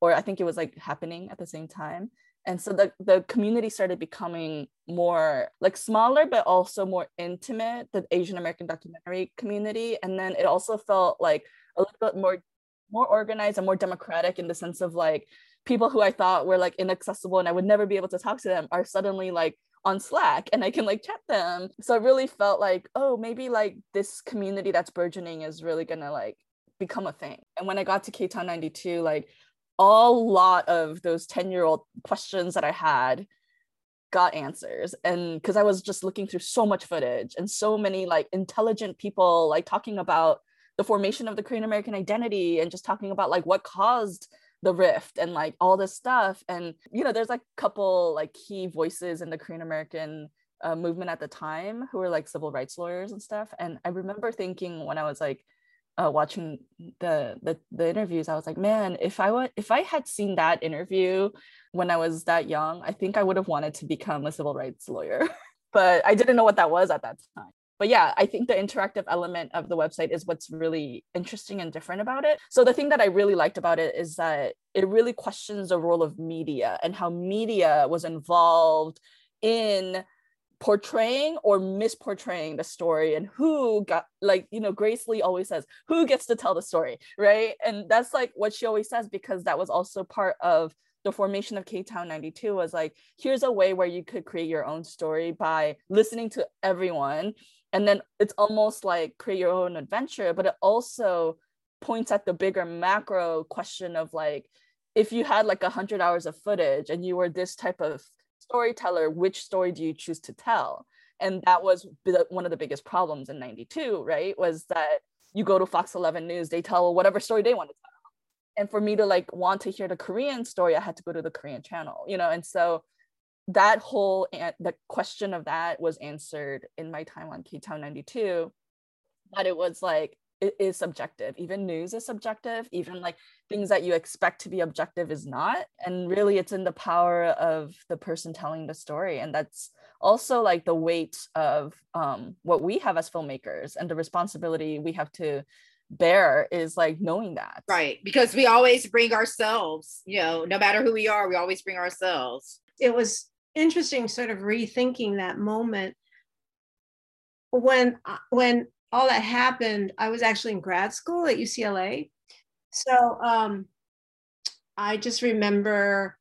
or i think it was like happening at the same time. And so the, the community started becoming more like smaller but also more intimate the asian american documentary community. And then it also felt like a little bit more more organized and more democratic in the sense of like people who i thought were like inaccessible and i would never be able to talk to them are suddenly like on Slack and I can like chat them. So I really felt like, oh, maybe like this community that's burgeoning is really gonna like become a thing. And when I got to K Town 92, like a lot of those 10 year old questions that I had got answers and because i was just looking through so much footage and so many like intelligent people like talking about the formation of the korean american identity and just talking about like what caused the rift and like all this stuff. And you know there's like a couple like key voices in the korean american uh, movement at the time who were like civil rights lawyers and stuff. And i remember thinking when i was like uh, watching the, the the interviews i was like man if i would if i had seen that interview when i was that young i think i would have wanted to become a civil rights lawyer. [LAUGHS] But i didn't know what that was at that time but yeah, I think the interactive element of the website is what's really interesting and different about it. So the thing that I really liked about it is that it really questions the role of media and how media was involved in portraying or misportraying the story and who got like you know grace lee always says who gets to tell the story right and that's like what she always says because that was also part of the formation of K-Town 92 was like, here's a way where you could create your own story by listening to everyone. And then it's almost like create your own adventure, but it also points at the bigger macro question of like, if you had like a hundred hours of footage and you were this type of storyteller, which story do you choose to tell? And that was one of the biggest problems in 92, right? Was that you go to Fox 11 News, they tell whatever story they want to tell and for me to like want to hear the korean story i had to go to the korean channel you know and so that whole the question of that was answered in my time on k-town 92 that it was like it is subjective. Even news is subjective. Even like things that you expect to be objective is not. And really it's in the power of the person telling the story. And that's also like the weight of um, what we have as filmmakers and the responsibility we have to bear is like knowing that. Right. Because we always bring ourselves you know no matter who we are we always bring ourselves. It was interesting sort of rethinking that moment. When uh, when all that happened i was actually in grad school at ucla so um i just remember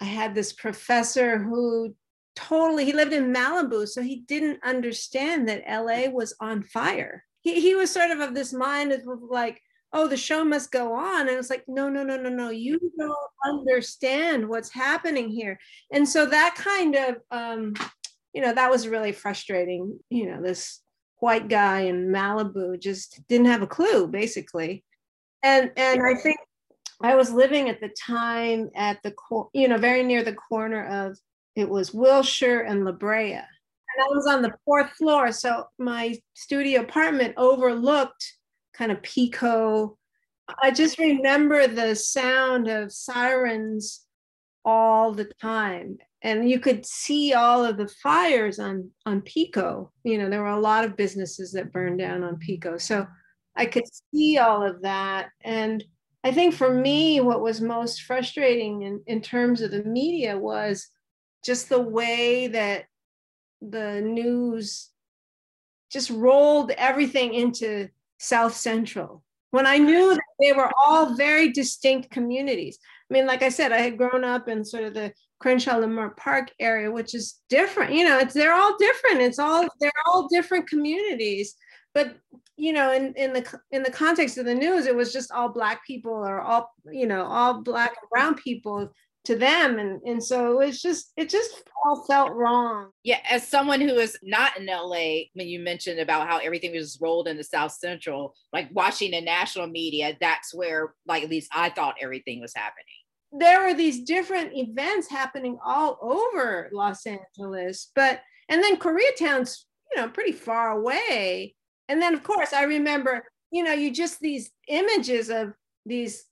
i had this professor who totally he lived in malibu so he didn't understand that la was on fire. He, he was sort of of this mind of like, oh, the show must go on. And it's like, no, no, no, no, no. You don't understand what's happening here. And so that kind of, um, you know, that was really frustrating. You know, this white guy in Malibu just didn't have a clue, basically. And and I think I was living at the time at the you know very near the corner of it was Wilshire and La Brea, and I was on the fourth floor. So my studio apartment overlooked kind of Pico. I just remember the sound of sirens all the time. And you could see all of the fires on, on Pico. You know, there were a lot of businesses that burned down on Pico. So I could see all of that. And I think for me, what was most frustrating in, in terms of the media was just the way that the news just rolled everything into South Central when I knew that they were all very distinct communities. I mean, like I said, I had grown up in sort of the Crenshaw Leimert Park area, which is different. You know, it's they're all different. It's all they're all different communities. But you know, in, in the in the context of the news, it was just all black people or all you know all black and brown people to them. And and so it was just it just all felt wrong. Yeah as someone who is not in la when you mentioned about how everything was rolled in the south central like watching the national media that's where like at least i thought everything was happening. There were these different events happening all over los angeles but and then koreatown's you know pretty far away. And then of course i remember you know you just these images of these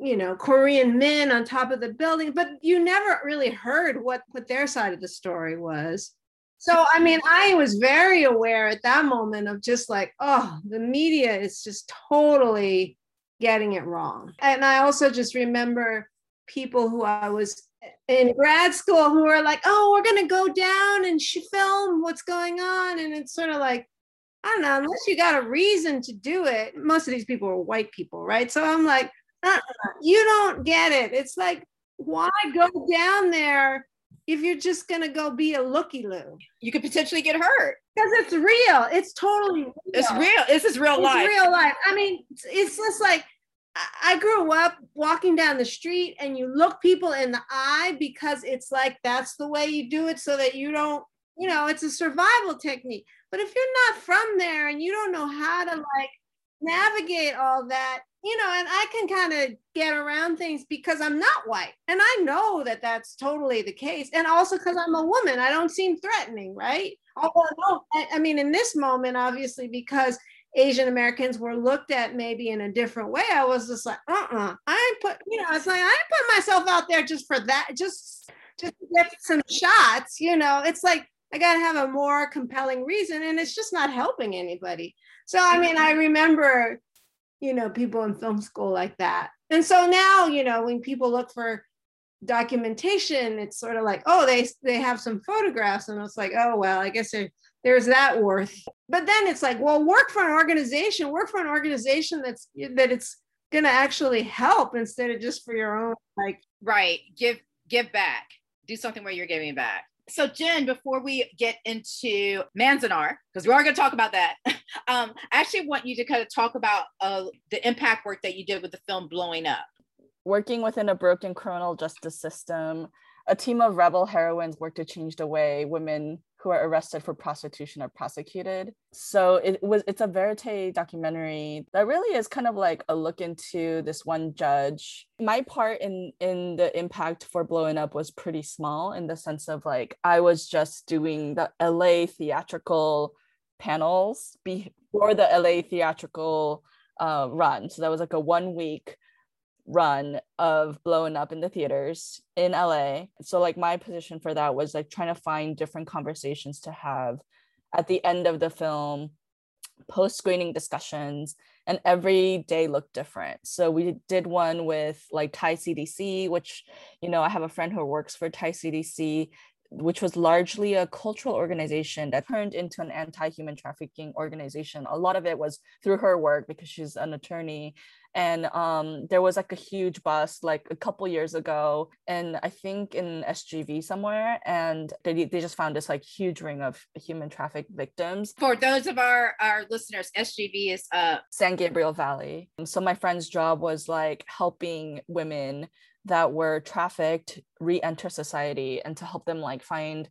you know korean men on top of the building but you never really heard what what their side of the story was so i mean i was very aware at that moment of just like oh the media is just totally getting it wrong and i also just remember people who i was in grad school who were like oh we're going to go down and film what's going on and it's sort of like I don't know, unless you got a reason to do it. Most of these people are white people, right? So I'm like, uh-uh, you don't get it. It's like, why go down there if you're just gonna go be a looky loo? You could potentially get hurt because it's real. It's totally real. It's real. This is real it's life. Real life. I mean, it's just like I grew up walking down the street and you look people in the eye because it's like that's the way you do it so that you don't, you know, it's a survival technique. But if you're not from there and you don't know how to like navigate all that, you know, and I can kind of get around things because I'm not white. And I know that that's totally the case. And also because I'm a woman, I don't seem threatening, right? Although, I, mean, in this moment, obviously, because Asian Americans were looked at maybe in a different way, I was just like, uh uh-uh. uh I put, you know, it's like, I put myself out there just for that, just, just to get some shots, you know, it's like, I got to have a more compelling reason, and it's just not helping anybody. So, I mean, I remember, you know, people in film school like that. And so now, you know, when people look for documentation, it's sort of like, oh, they they have some photographs, and it's like, oh well, I guess there, there's that worth. But then it's like, well, work for an organization, work for an organization that's that it's to actually help instead of just for your own like. Right. Give give back. Do something where you're giving back. So, Jin, before we get into Manzanar, because we are going to talk about that, [LAUGHS] um, I actually want you to kind of talk about uh, the impact work that you did with the film Blowing Up. Working within a broken criminal justice system, a team of rebel heroines work to change the way women who are arrested for prostitution are prosecuted. So it was it's a verite documentary that really is kind of like a look into this one judge. My part in in the impact for blowing up was pretty small in the sense of like I was just doing the LA theatrical panels before the LA theatrical uh, run. So that was like a one week run of blowing up in the theaters in LA. So like my position for that was like trying to find different conversations to have at the end of the film, post screening discussions, and every day looked different. So we did one with like Thai CDC, which you know I have a friend who works for Thai CDC which was largely a cultural organization that turned into an anti-human trafficking organization. A lot of it was through her work because she's an attorney. And um, there was like a huge bust like a couple years ago, and I think in SGV somewhere, and they, they just found this like huge ring of human traffic victims. For those of our, our listeners, SGV is uh San Gabriel Valley. So my friend's job was like helping women that were trafficked re-enter society and to help them like find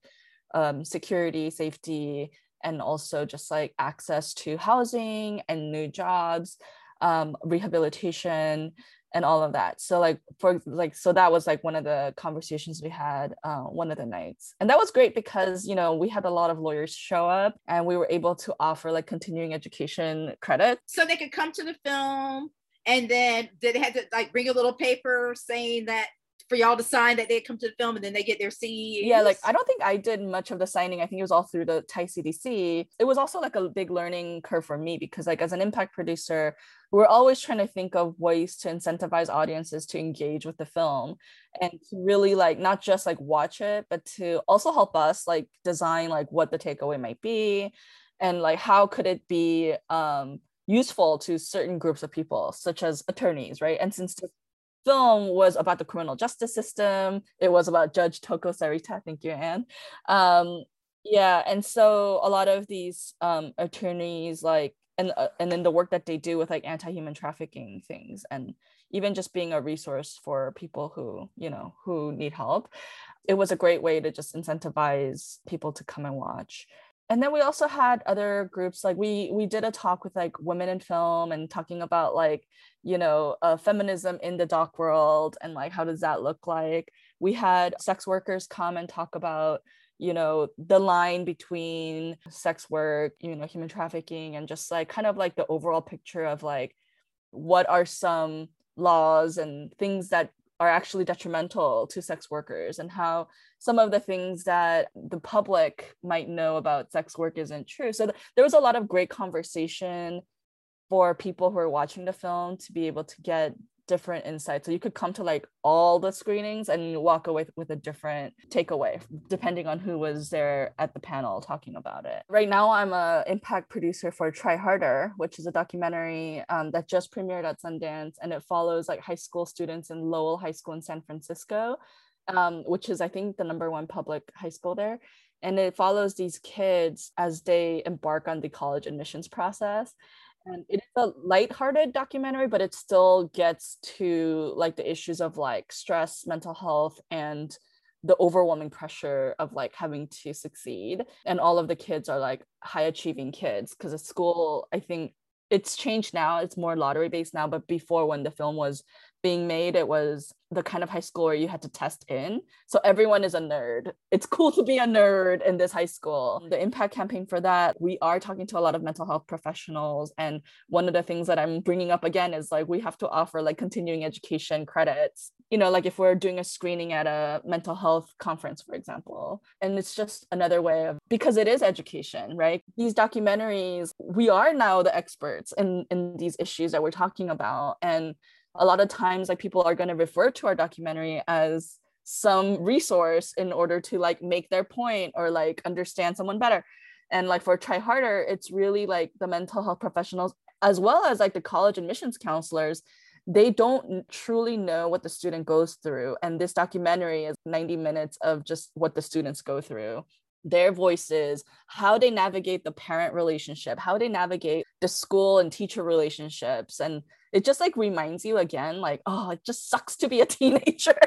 um, security safety and also just like access to housing and new jobs um, rehabilitation and all of that. So like for like so that was like one of the conversations we had uh, one of the nights. And that was great because you know we had a lot of lawyers show up and we were able to offer like continuing education credit so they could come to the film and then they had to like bring a little paper saying that for y'all to sign that they come to the film and then they get their C. Yeah, like I don't think I did much of the signing. I think it was all through the Thai CDC. It was also like a big learning curve for me because like as an impact producer, we're always trying to think of ways to incentivize audiences to engage with the film and to really like not just like watch it, but to also help us like design like what the takeaway might be and like how could it be um useful to certain groups of people, such as attorneys, right? And since the film was about the criminal justice system, it was about Judge Toko Serita. Thank you, Ann. Um, yeah, and so a lot of these um, attorneys like and uh, and then the work that they do with like anti-human trafficking things and even just being a resource for people who you know who need help it was a great way to just incentivize people to come and watch and then we also had other groups like we we did a talk with like women in film and talking about like you know uh, feminism in the doc world and like how does that look like? We had sex workers come and talk about you know the line between sex work you know human trafficking and just like kind of like the overall picture of like what are some laws and things that are actually detrimental to sex workers and how some of the things that the public might know about sex work isn't true. So th- there was a lot of great conversation for people who are watching the film to be able to get different insights. So you could come to like all the screenings and walk away with a different takeaway, depending on who was there at the panel talking about it. Right now, I'm a impact producer for Try Harder, which is a documentary um, that just premiered at Sundance, and it follows like high school students in Lowell High School in San Francisco, um, which is I think the number one public high school there. And it follows these kids as they embark on the college admissions process and it a light-hearted documentary but it still gets to like the issues of like stress mental health and the overwhelming pressure of like having to succeed. And all of the kids are like high achieving kids because at school i think it's changed now. It's more lottery based now but before when the film was being made it was the kind of high school where you had to test in. So everyone is a nerd. It's cool to be a nerd in this high school. The impact campaign for that we are talking to a lot of mental health professionals. And one of the things that i'm bringing up again is like we have to offer like continuing education credits. You know like if we're doing a screening at a mental health conference for example and it's just another way of because it is education right? These documentaries we are now the experts in in these issues that we're talking about. And a lot of times like people are going to refer to our documentary as some resource in order to like make their point or like understand someone better and like for try harder it's really like the mental health professionals as well as like the college admissions counselors they don't truly know what the student goes through and this documentary is 90 minutes of just what the students go through their voices, how they navigate the parent relationship, how they navigate the school and teacher relationships. And it just like reminds you again, like, oh, it just sucks to be a [LAUGHS] teenager.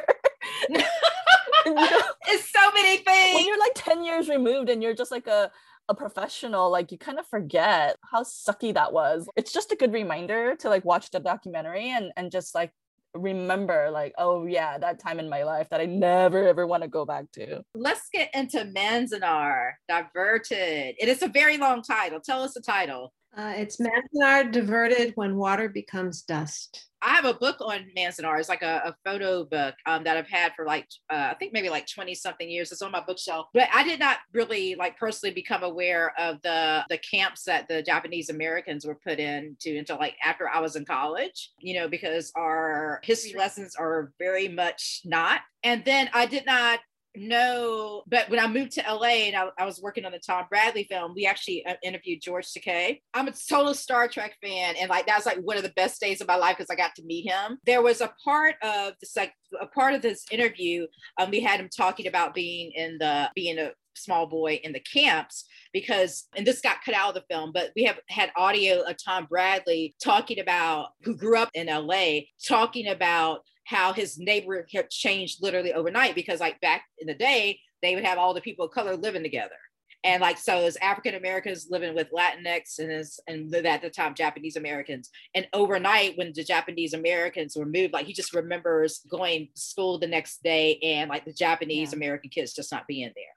you [LAUGHS] know, [LAUGHS] it's so many things. When you're like 10 years removed and you're just like a, a professional, like you kind of forget how sucky that was. It's just a good reminder to like watch the documentary and and just like remember like oh yeah that time in my life that i never ever want to go back to let's get into manzanar diverted it is a very long title tell us the title uh, it's Manzanar diverted when water becomes dust. I have a book on Manzanar. It's like a, a photo book um, that I've had for like uh, I think maybe like twenty something years. It's on my bookshelf, but I did not really like personally become aware of the the camps that the Japanese Americans were put into until like after I was in college. You know, because our history lessons are very much not. And then I did not no, but when I moved to LA and I, I, was working on the Tom Bradley film, we actually uh, interviewed George Takei. I'm a total Star Trek fan, and like that was like one of the best days of my life because I got to meet him. There was a part of this like a part of this interview, um, we had him talking about being in the being a small boy in the camps because and this got cut out of the film but we have had audio of tom bradley talking about who grew up in la talking about how his neighborhood had changed literally overnight because like back in the day they would have all the people of color living together. And like so as african americans living with latinx and as and at the time japanese americans. And overnight when the japanese americans were moved like he just remembers going to school the next day and like the japanese yeah. american kids just not being there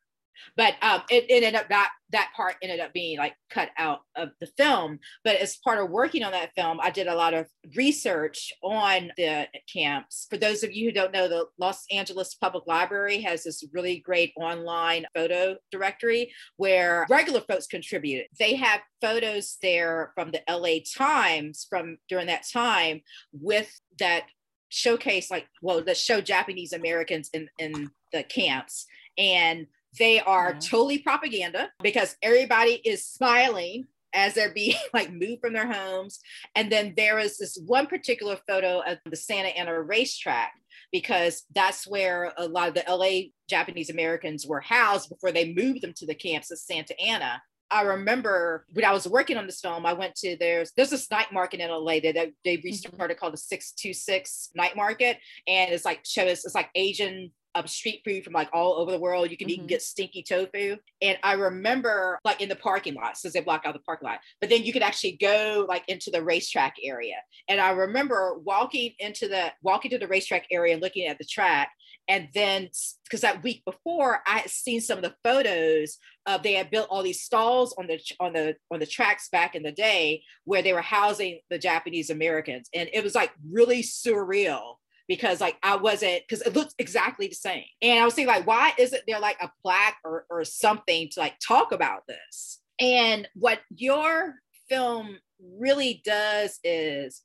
but um, it, ended up that that part ended up being like cut out of the film. But as part of working on that film, I did a lot of research on the camps. For those of you who don't know, the Los Angeles Public Library has this really great online photo directory where regular folks contribute. They have photos there from the LA Times from during that time with that showcase like well that show Japanese Americans in in the camps and they are totally propaganda because everybody is smiling as they're being [LAUGHS] like moved from their homes. And then there is this one particular photo of the Santa Ana racetrack because that's where a lot of the LA Japanese Americans were housed before they moved them to the camps of Santa Ana. I remember when I was working on this film, I went to there's there's this night market in LA that they mm-hmm. restarted called the 626 night market. And it's like shows it's like Asian um, street food from like all over the world. You can mm-hmm. even get stinky tofu. And I remember like in the parking lot, since they blocked out the parking lot, but then you could actually go like into the racetrack area. And I remember walking into the walking to the racetrack area and looking at the track. And then because that week before I had seen some of the photos of they had built all these stalls on the on the on the tracks back in the day where they were housing the Japanese Americans. And it was like really surreal because like I wasn't because it looked exactly the same. And I was thinking like, why isn't there like a plaque or, or something to like talk about this? And what your film really does is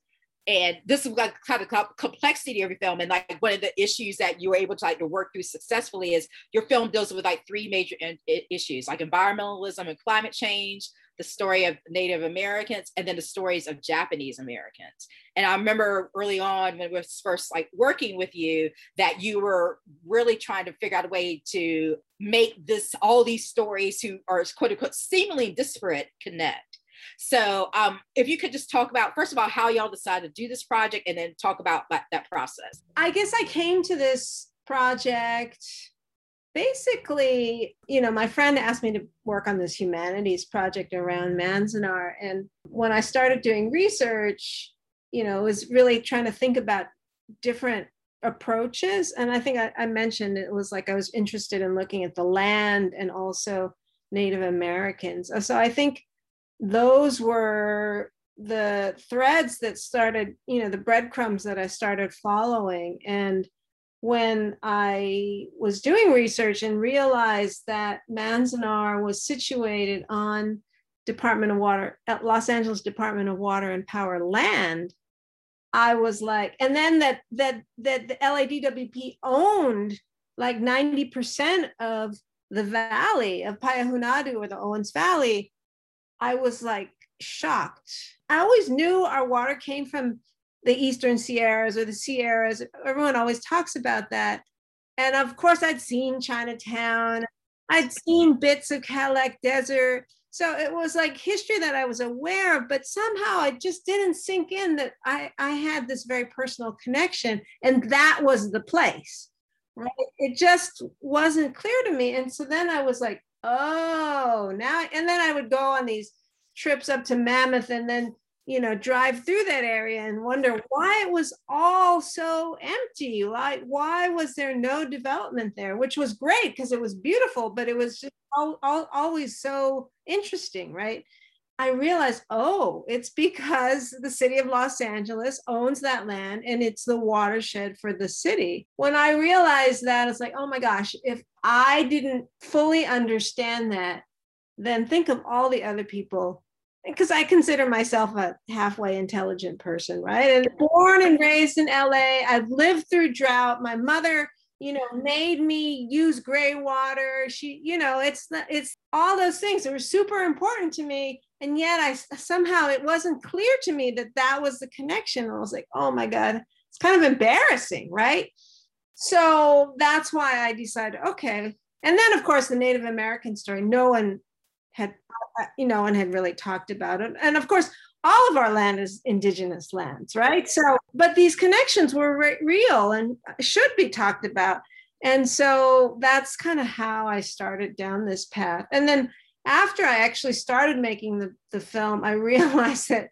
and this is like kind of complexity of your film and like one of the issues that you were able to like to work through successfully is your film deals with like three major in- issues like environmentalism and climate change the story of Native Americans, and then the stories of Japanese Americans. And I remember early on when we was first like working with you that you were really trying to figure out a way to make this all these stories who are quote unquote seemingly disparate connect. So um, if you could just talk about first of all how y'all decided to do this project, and then talk about that, that process. I guess I came to this project basically, you know, my friend asked me to work on this humanities project around Manzanar. And when I started doing research, you know, was really trying to think about different approaches. And I think I, I, mentioned it was like I was interested in looking at the land and also Native Americans. Uh, so I think those were the threads that started, you know, the breadcrumbs that I started following. And when I was doing research and realized that Manzanar was situated on Department of Water, at Los Angeles Department of Water and Power land, I was like, and then that that that the LADWP owned like 90% of the valley of Payahunadu or the Owens Valley, I was like shocked. I always knew our water came from the Eastern Sierras or the Sierras. Everyone always talks about that. And of course, I'd seen Chinatown, I'd seen bits of Cadillac Desert. So it was like history that I was aware of, but somehow it just didn't sink in that I, I had this very personal connection and that was the place. Right? It just wasn't clear to me. And so then I was like, oh, now, and then I would go on these trips up to Mammoth and then you know, drive through that area and wonder why it was all so empty. Like, why was there no development there? Which was great because it was beautiful, but it was just all, all, always so interesting, right? I realized, oh, it's because the city of Los Angeles owns that land and it's the watershed for the city. When I realized that, it's like, oh my gosh, if I didn't fully understand that, then think of all the other people because I consider myself a halfway intelligent person, right? And born and raised in LA, I've lived through drought. My mother, you know, made me use gray water. She, you know, it's it's all those things that were super important to me, and yet I somehow it wasn't clear to me that that was the connection. I was like, oh my god, it's kind of embarrassing, right? So that's why I decided, okay. And then, of course, the Native American story. No one had uh, you know and had really talked about it. And of course all of our land is indigenous lands right? So but these connections were re- real and should be talked about. And so that's kind of how i started down this path. And then after i actually started making the, the film i [LAUGHS] realized that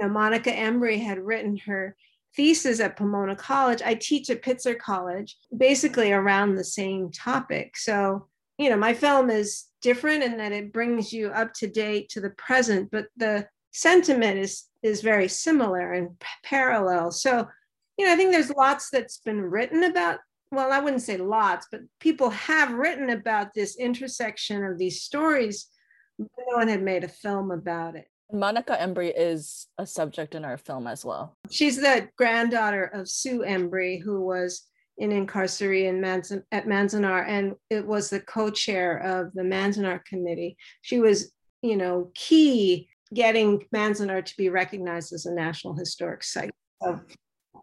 you know monica embry had written her thesis at pomona college. I teach at pitzer college basically around the same topic. So you know my film is different in that it brings you up to date to the present, but the sentiment is is very similar and p- parallel. So, you know, I think there's lots that's been written about. Well, I wouldn't say lots, but people have written about this intersection of these stories. no one had made a film about it. Monica Embrey is a subject in our film as well. She's the granddaughter of Sue Embrey, who was in incarcery in Manzan- at Manzanar, and it was the co-chair of the Manzanar committee. She was, you know, key getting Manzanar to be recognized as a national historic site. So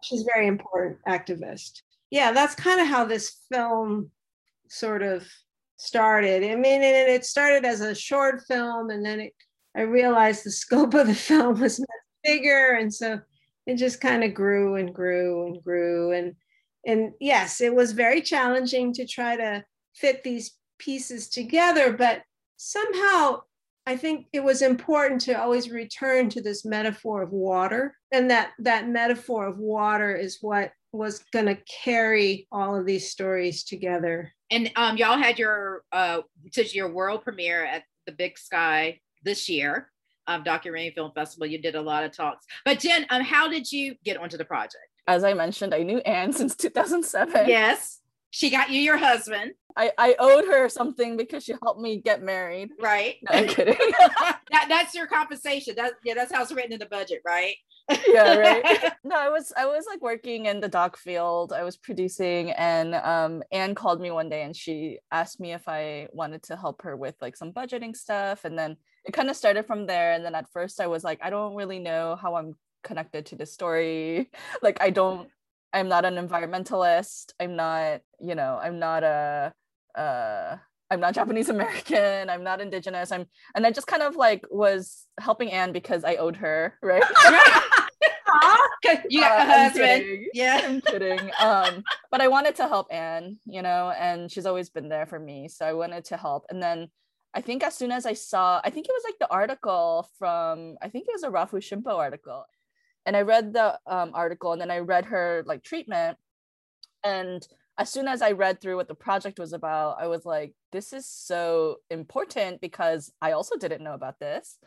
she's a very important activist. Yeah, that's kind of how this film sort of started. I mean, it, it started as a short film, and then it, I realized the scope of the [LAUGHS] film was much bigger, and so it just kind of grew and grew and grew. And and yes, it was very challenging to try to fit these pieces together, but somehow I think it was important to always return to this metaphor of water, and that that metaphor of water is what was going to carry all of these stories together. And um, y'all had your uh, your world premiere at the Big Sky this year, um, Documentary Film Festival. You did a lot of talks. But Jin, um, how did you get onto the project? As I mentioned, I knew Ann since [LAUGHS] 2007. Yes. She got you your husband. I, I owed her something because she helped me get married. Right. No, I'm kidding. [LAUGHS] [LAUGHS] that, that's your compensation. That, yeah, that's how it's written in the budget, right? yeah, right. No, I was I was like working in the doc field. I was producing and um Ann called me one day and she asked me if I wanted to help her with like some budgeting stuff. And then it kind of started from there. And then at first I was like, I don't really know how I'm connected to the story. [LAUGHS] Like I don't I'm not an environmentalist. I'm not, you know, I'm not a uh I'm not [LAUGHS] Japanese American. I'm not indigenous. I'm and I just kind of like was helping Ann because I owed her, [LAUGHS] right? you got uh, a husband. Yeah. I'm kidding. Um, but I wanted to help Ann, you know, and she's always been there for me. So I wanted to help. And then I think as soon as I saw, I think it was like the article from, I think it was a Rafu Shimpo article. And I read the um, article and then I read her like treatment. And as soon as I read through what the project was about, I was like, this is so important because I also didn't know about this.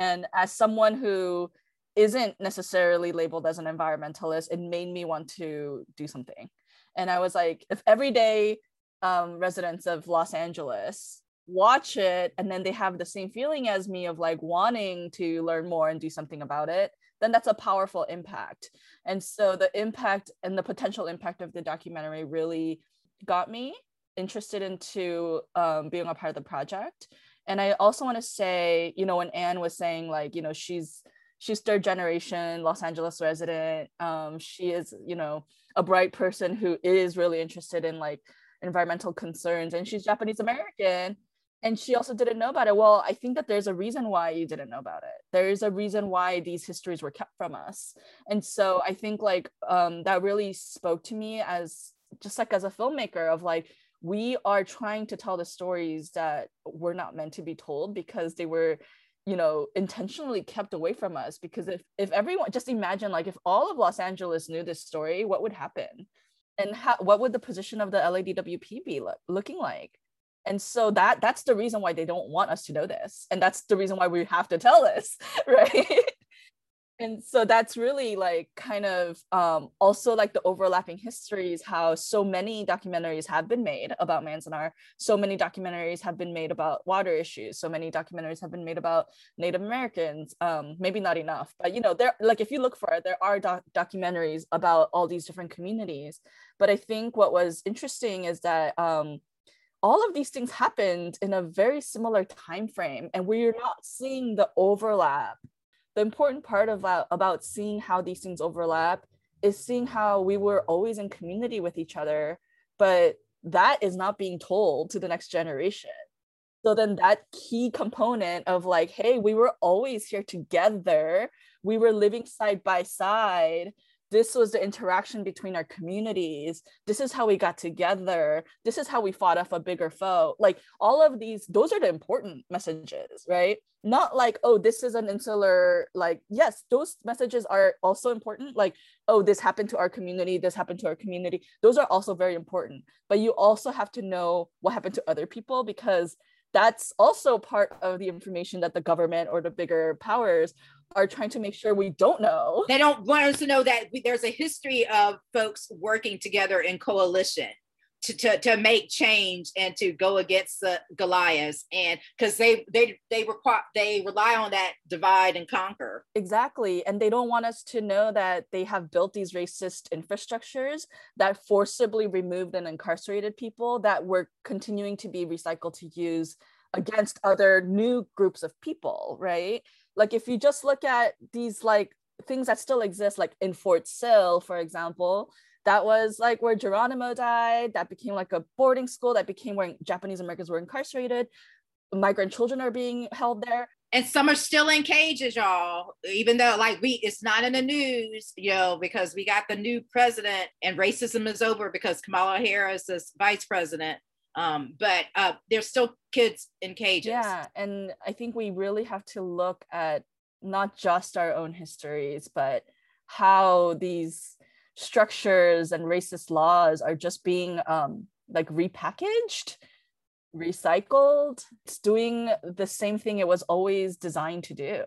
And as someone who isn't necessarily labeled as an environmentalist, it made me want to do something. And I was like, if everyday um, residents of Los Angeles watch it and then they have the same feeling as me of like wanting to learn more and do something about it, then that's a powerful impact. And so the impact and the potential impact of the documentary really got me interested into um, being a part of the project. And I also want to say, you know, when Ann was saying like, you know, she's she's third generation Los Angeles resident. Um, she is, you know, a bright person who is really interested in like environmental concerns, and she's Japanese American and she also didn't know about it. Well i think that there's a reason why you didn't know about it. There's a reason why these histories were kept from us. And so i think like um, that really spoke to me as just like as a filmmaker of like we are trying to tell the stories that were not meant to be told because they were you know intentionally kept away from us. Because if if everyone just imagine like if all of los angeles knew this story what would happen? And how, what would the position of the ladwp be lo- looking like and so that that's the reason why they don't want us to know this and that's the reason why we have to tell this [LAUGHS] right? And so that's really like kind of um, also like the overlapping histories how so many documentaries have been made about manzanar. So many documentaries have been made about water issues. So many documentaries have been made about native americans. Um, maybe not enough but you know there like if you look for it there are doc- documentaries about all these different communities. But i think what was interesting is that um, all of these things happened in a very similar time frame and we're not seeing the overlap. The important part about, about seeing how these things overlap is seeing how we were always in community with each other but that is not being told to the next generation. So then that key component of like hey we were always here together. We were living side by side this was the interaction between our communities. This is how we got together. This is how we fought off a bigger foe. Like all of these those are the important messages right? Not like oh this is an insular like yes those messages are also important. Like oh this happened to our community this happened to our community. Those are also very important. But you also have to know what happened to other people because that's also part of the information that the government or the bigger powers are trying to make sure we don't know. They don't want us to know that we, there's a history of folks working together in coalition to, to, to make change and to go against the Goliaths and because they they they require they rely on that divide and conquer. Exactly. And they don't want us to know that they have built these racist infrastructures that forcibly removed and incarcerated people that were continuing to be recycled to use against other new groups of people right like if you just look at these like things that still exist like in fort sill for example that was like where Geronimo died. That became like a boarding school that became where Japanese Americans were incarcerated. Migrant children are being held there. And some are still in cages, y'all. Even though, like, we it's not in the news, you know, because we got the new president and racism is over because Kamala Harris is vice president. Um, but uh, there's still kids in cages. Yeah, and I think we really have to look at not just our own histories, but how these structures and racist laws are just being um, like repackaged recycled it's doing the same thing it was always designed to do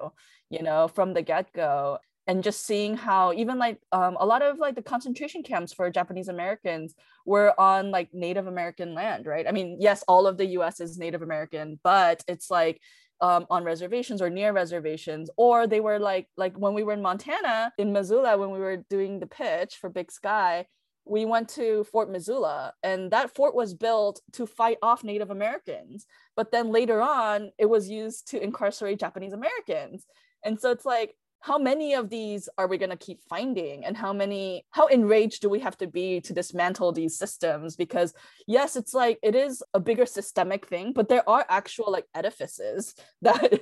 you know from the get-go and just seeing how even like um, a lot of like the concentration camps for japanese americans were on like native american land right i mean yes all of the us is native american but it's like um, on reservations or near reservations, or they were like like when we were in Montana in Missoula when we were doing the pitch for Big Sky, we went to Fort Missoula, and that fort was built to fight off Native Americans. But then later on, it was used to incarcerate Japanese Americans. And so it's like how many of these are we going to keep finding? And how many how enraged do we have to be to dismantle these systems? Because yes it's like it is a bigger systemic thing but there are actual like edifices [LAUGHS] that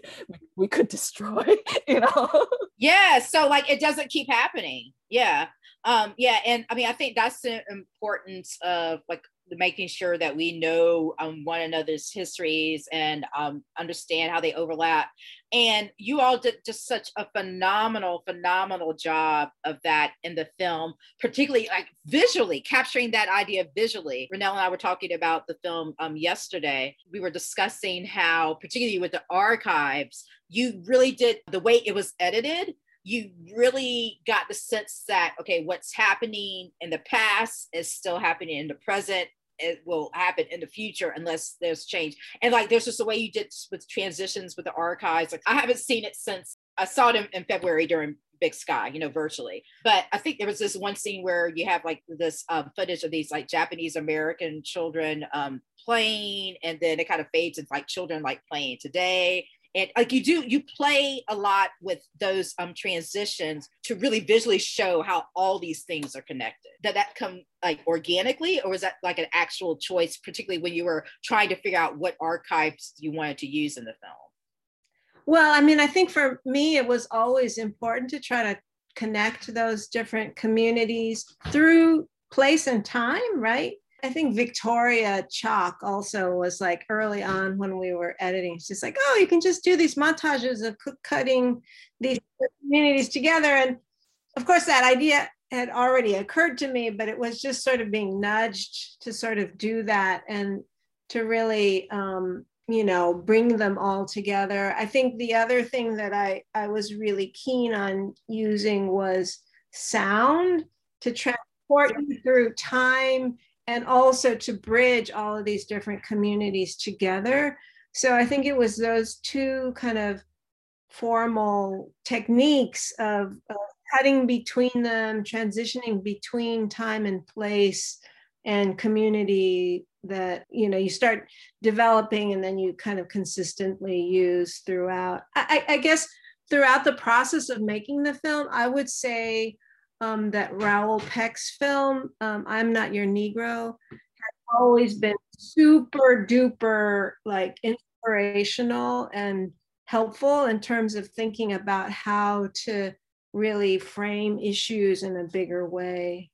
we could destroy [LAUGHS] you know? Yeah so like it doesn't keep happening. Yeah. Um yeah and i mean i think that's the importance of like making sure that we know um, one another's histories and um, understand how they overlap. And you all did just such a phenomenal, phenomenal job of that in the film, particularly like visually capturing that idea visually. Renelle and I were talking about the film um, yesterday. We were discussing how, particularly with the archives, you really did the way it was edited you really got the sense that okay what's happening in the past is still happening in the present. It will happen in the future unless there's change. And like there's just a way you did with transitions with the archives. Like i haven't seen it since i saw it in, in february during big sky you know virtually. But i think there was this one scene where you have like this um, footage of these like japanese american children um, playing and then it kind of fades into like children like playing today and like you do you play a lot with those um transitions to really visually show how all these things are connected. Did that come like organically or was that like an actual choice particularly when you were trying to figure out what archives you wanted to use in the film? Well i mean i think for me it was always important to try to connect those different communities through place and time right I think Victoria Chalk also was like early on when we were editing. She's like, oh, you can just do these montages of cutting these communities together. And of course, that idea had already occurred to me, but it was just sort of being nudged to sort of do that and to really, um, you know, bring them all together. I think the other thing that I, I was really keen on using was sound to transport you through time and also to bridge all of these different communities together. So I think it was those two kind of formal techniques of, of cutting between them, transitioning between time and place and community that you know you start developing and then you kind of consistently use throughout I, I, guess throughout the process of making the film i would say um, that Raoul Peck's film, um, I'm Not Your Negro, has always been super duper like inspirational and helpful in terms of thinking about how to really frame issues in a bigger way.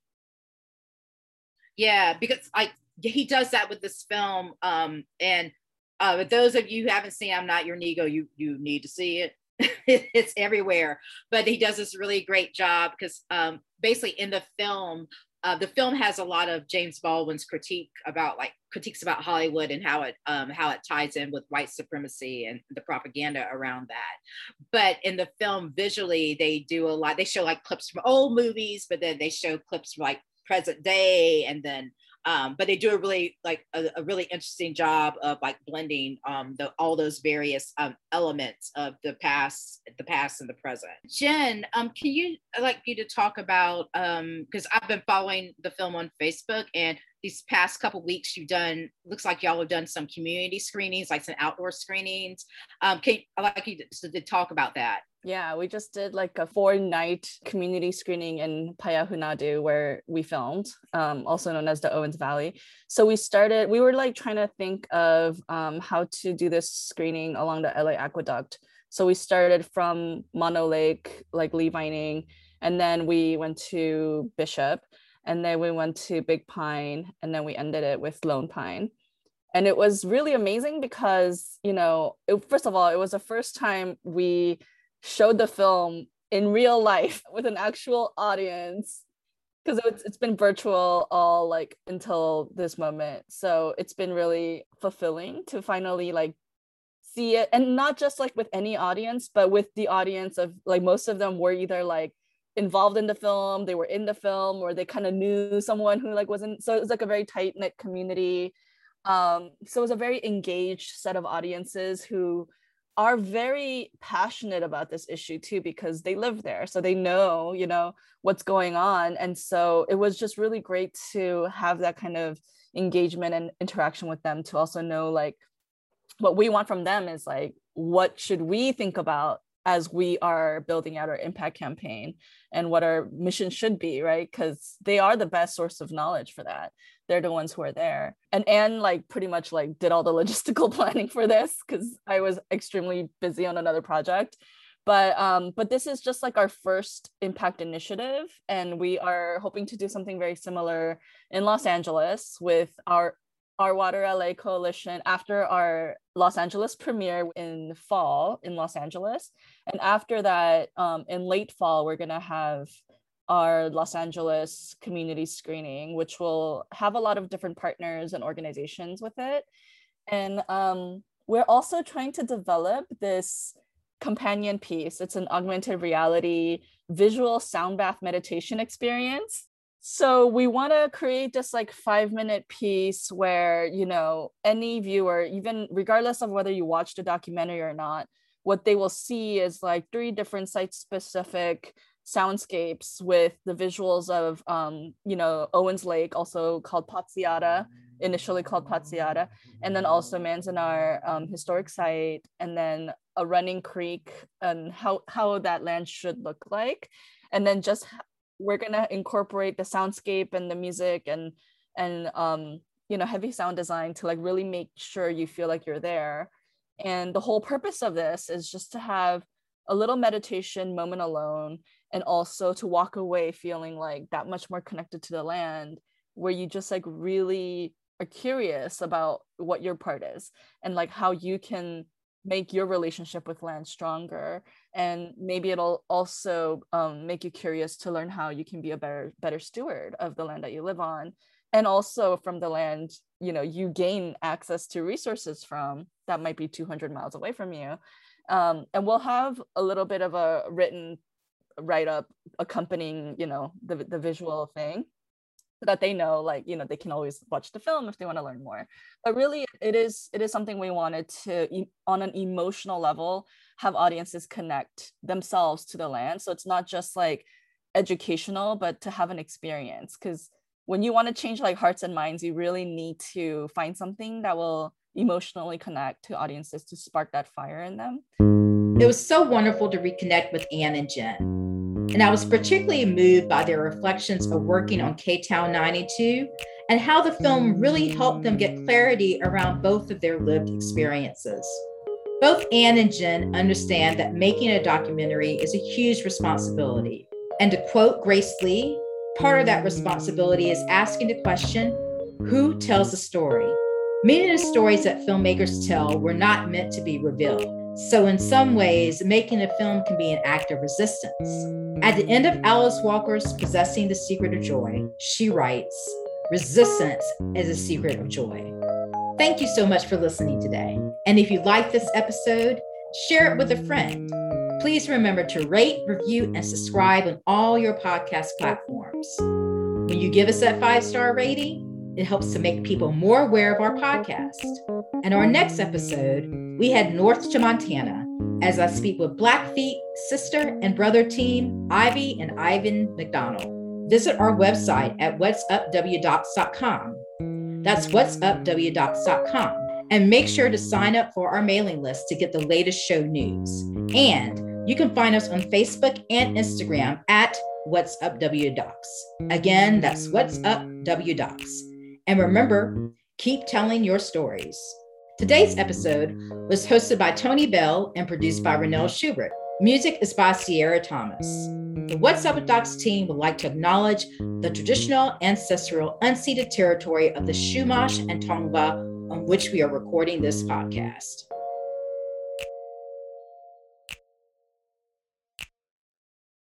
Yeah, because I he does that with this film. Um, and uh, those of you who haven't seen I'm Not Your Negro, you you need to see it. [LAUGHS] it's everywhere. But he does this really great job because um, basically in the film, uh, the film has a lot of James Baldwin's critique about like critiques about Hollywood and how it um, how it ties in with white supremacy and the propaganda around that. But in the film, visually, they do a lot. They show like clips from old movies, but then they show clips from like present day, and then um, but they do a really like a, a, really interesting job of like blending um, the, all those various um, elements of the past, the past and the present. Jin, um, can you I'd like you to talk about because um, I've been following the film on Facebook and these past couple weeks you've done looks like y'all have done some community screenings like some outdoor screenings um can i like you to, to, talk about that Yeah, we just did like a four night community screening in Payahunadu where we filmed, um, also known as the Owens Valley. So we started, we were like trying to think of um, how to do this screening along the LA Aqueduct. So we started from Mono Lake, like Lee Vining, and then we went to Bishop, and then we went to Big Pine, and then we ended it with Lone Pine and it was really amazing because you know it, first of all it was the first time we showed the film in real life [LAUGHS] with an actual audience. Because it's, it's been virtual all like until this moment. So it's been really fulfilling to finally like see it. And not just like with any audience but with the audience of like most of them were either like involved in the film they were in the film or they kind of knew someone who like wasn't so it was like a very tight knit community. Um, so it was a very engaged set of audiences who are very passionate about this issue too because they live there so they know you know what's going on. And so it was just really great to have that kind of engagement and interaction with them to also know like what we want from them is like what should we think about as we are building out our impact campaign and what our mission should be right? Because they are the best source of knowledge for that. They're the ones who are there. And ann like pretty much like did all the [LAUGHS] logistical planning for this because i was extremely busy on another project. But um but this is just like our first impact initiative and we are hoping to do something very similar in los angeles with our our Water LA coalition after our Los Angeles premiere in fall in Los Angeles. And after that, um, in late fall, we're going to have our Los Angeles community screening, which will have a lot of different partners and organizations with it. And um, we're also trying to develop this companion piece. It's an augmented reality visual sound bath meditation experience so we want to create this like five minute piece where you know any viewer even regardless of whether you watch the documentary or not what they will see is like three different site specific soundscapes with the visuals of um, you know owens lake also called Pozziata initially called Pozziata and then also manzanar um, historic site and then a running creek and how how that land should look like and then just we're gonna incorporate the soundscape and the music and and um you know heavy sound design to like really make sure you feel like you're there. And the whole purpose of this is just to have a little meditation moment alone and also to walk away feeling like that much more connected to the land where you just like really are curious about what your part is and like how you can make your relationship with land stronger and maybe it'll also um, make you curious to learn how you can be a better better steward of the land that you live on. And also from the land you know you gain access to resources from that might be 200 miles away from you. Um, and we'll have a little bit of a written write up accompanying you know the, the visual thing so that they know like you know they can always watch the film if they want to learn more. But really it is it is something we wanted to on an emotional level have audiences connect themselves to the land. So it's not just like educational but to have an experience. Because when you want to change like hearts and minds you really need to find something that will emotionally connect to audiences to spark that fire in them. It was so wonderful to reconnect with ann and jin and I was particularly moved by their reflections of working on K Town 92 and how the film really helped them get clarity around both of their lived experiences. Both Ann and Jin understand that making a documentary is a huge responsibility. And to quote Grace Lee, part of that responsibility is asking the question who tells the story? Many of the stories that filmmakers tell were not meant to be revealed. So, in some ways, making a film can be an act of resistance. At the end of Alice Walker's Possessing the Secret of Joy, she writes, Resistance is a secret of joy. Thank you so much for listening today. And if you like this episode, share it with a friend. Please remember to rate, review, and subscribe on all your podcast platforms. When you give us that five star rating, it helps to make people more aware of our podcast. And our next episode, we head north to Montana as I speak with Blackfeet sister and brother team Ivy and Ivan MacDonald. Visit our website at whatsupwdocs.com. That's whatsupwdocs.com. And make sure to sign up for our mailing list to get the latest show news. And You can find us on Facebook and Instagram at What's Up. Again, that's What's Up. And remember, keep telling your stories. Today's episode was hosted by Tony Bell and produced by Renelle Schubert. Music is by Sierra Thomas. The What's Up with Docs team would like to acknowledge the traditional, ancestral, unceded territory of the Chumash and Tongva on which we are recording this podcast.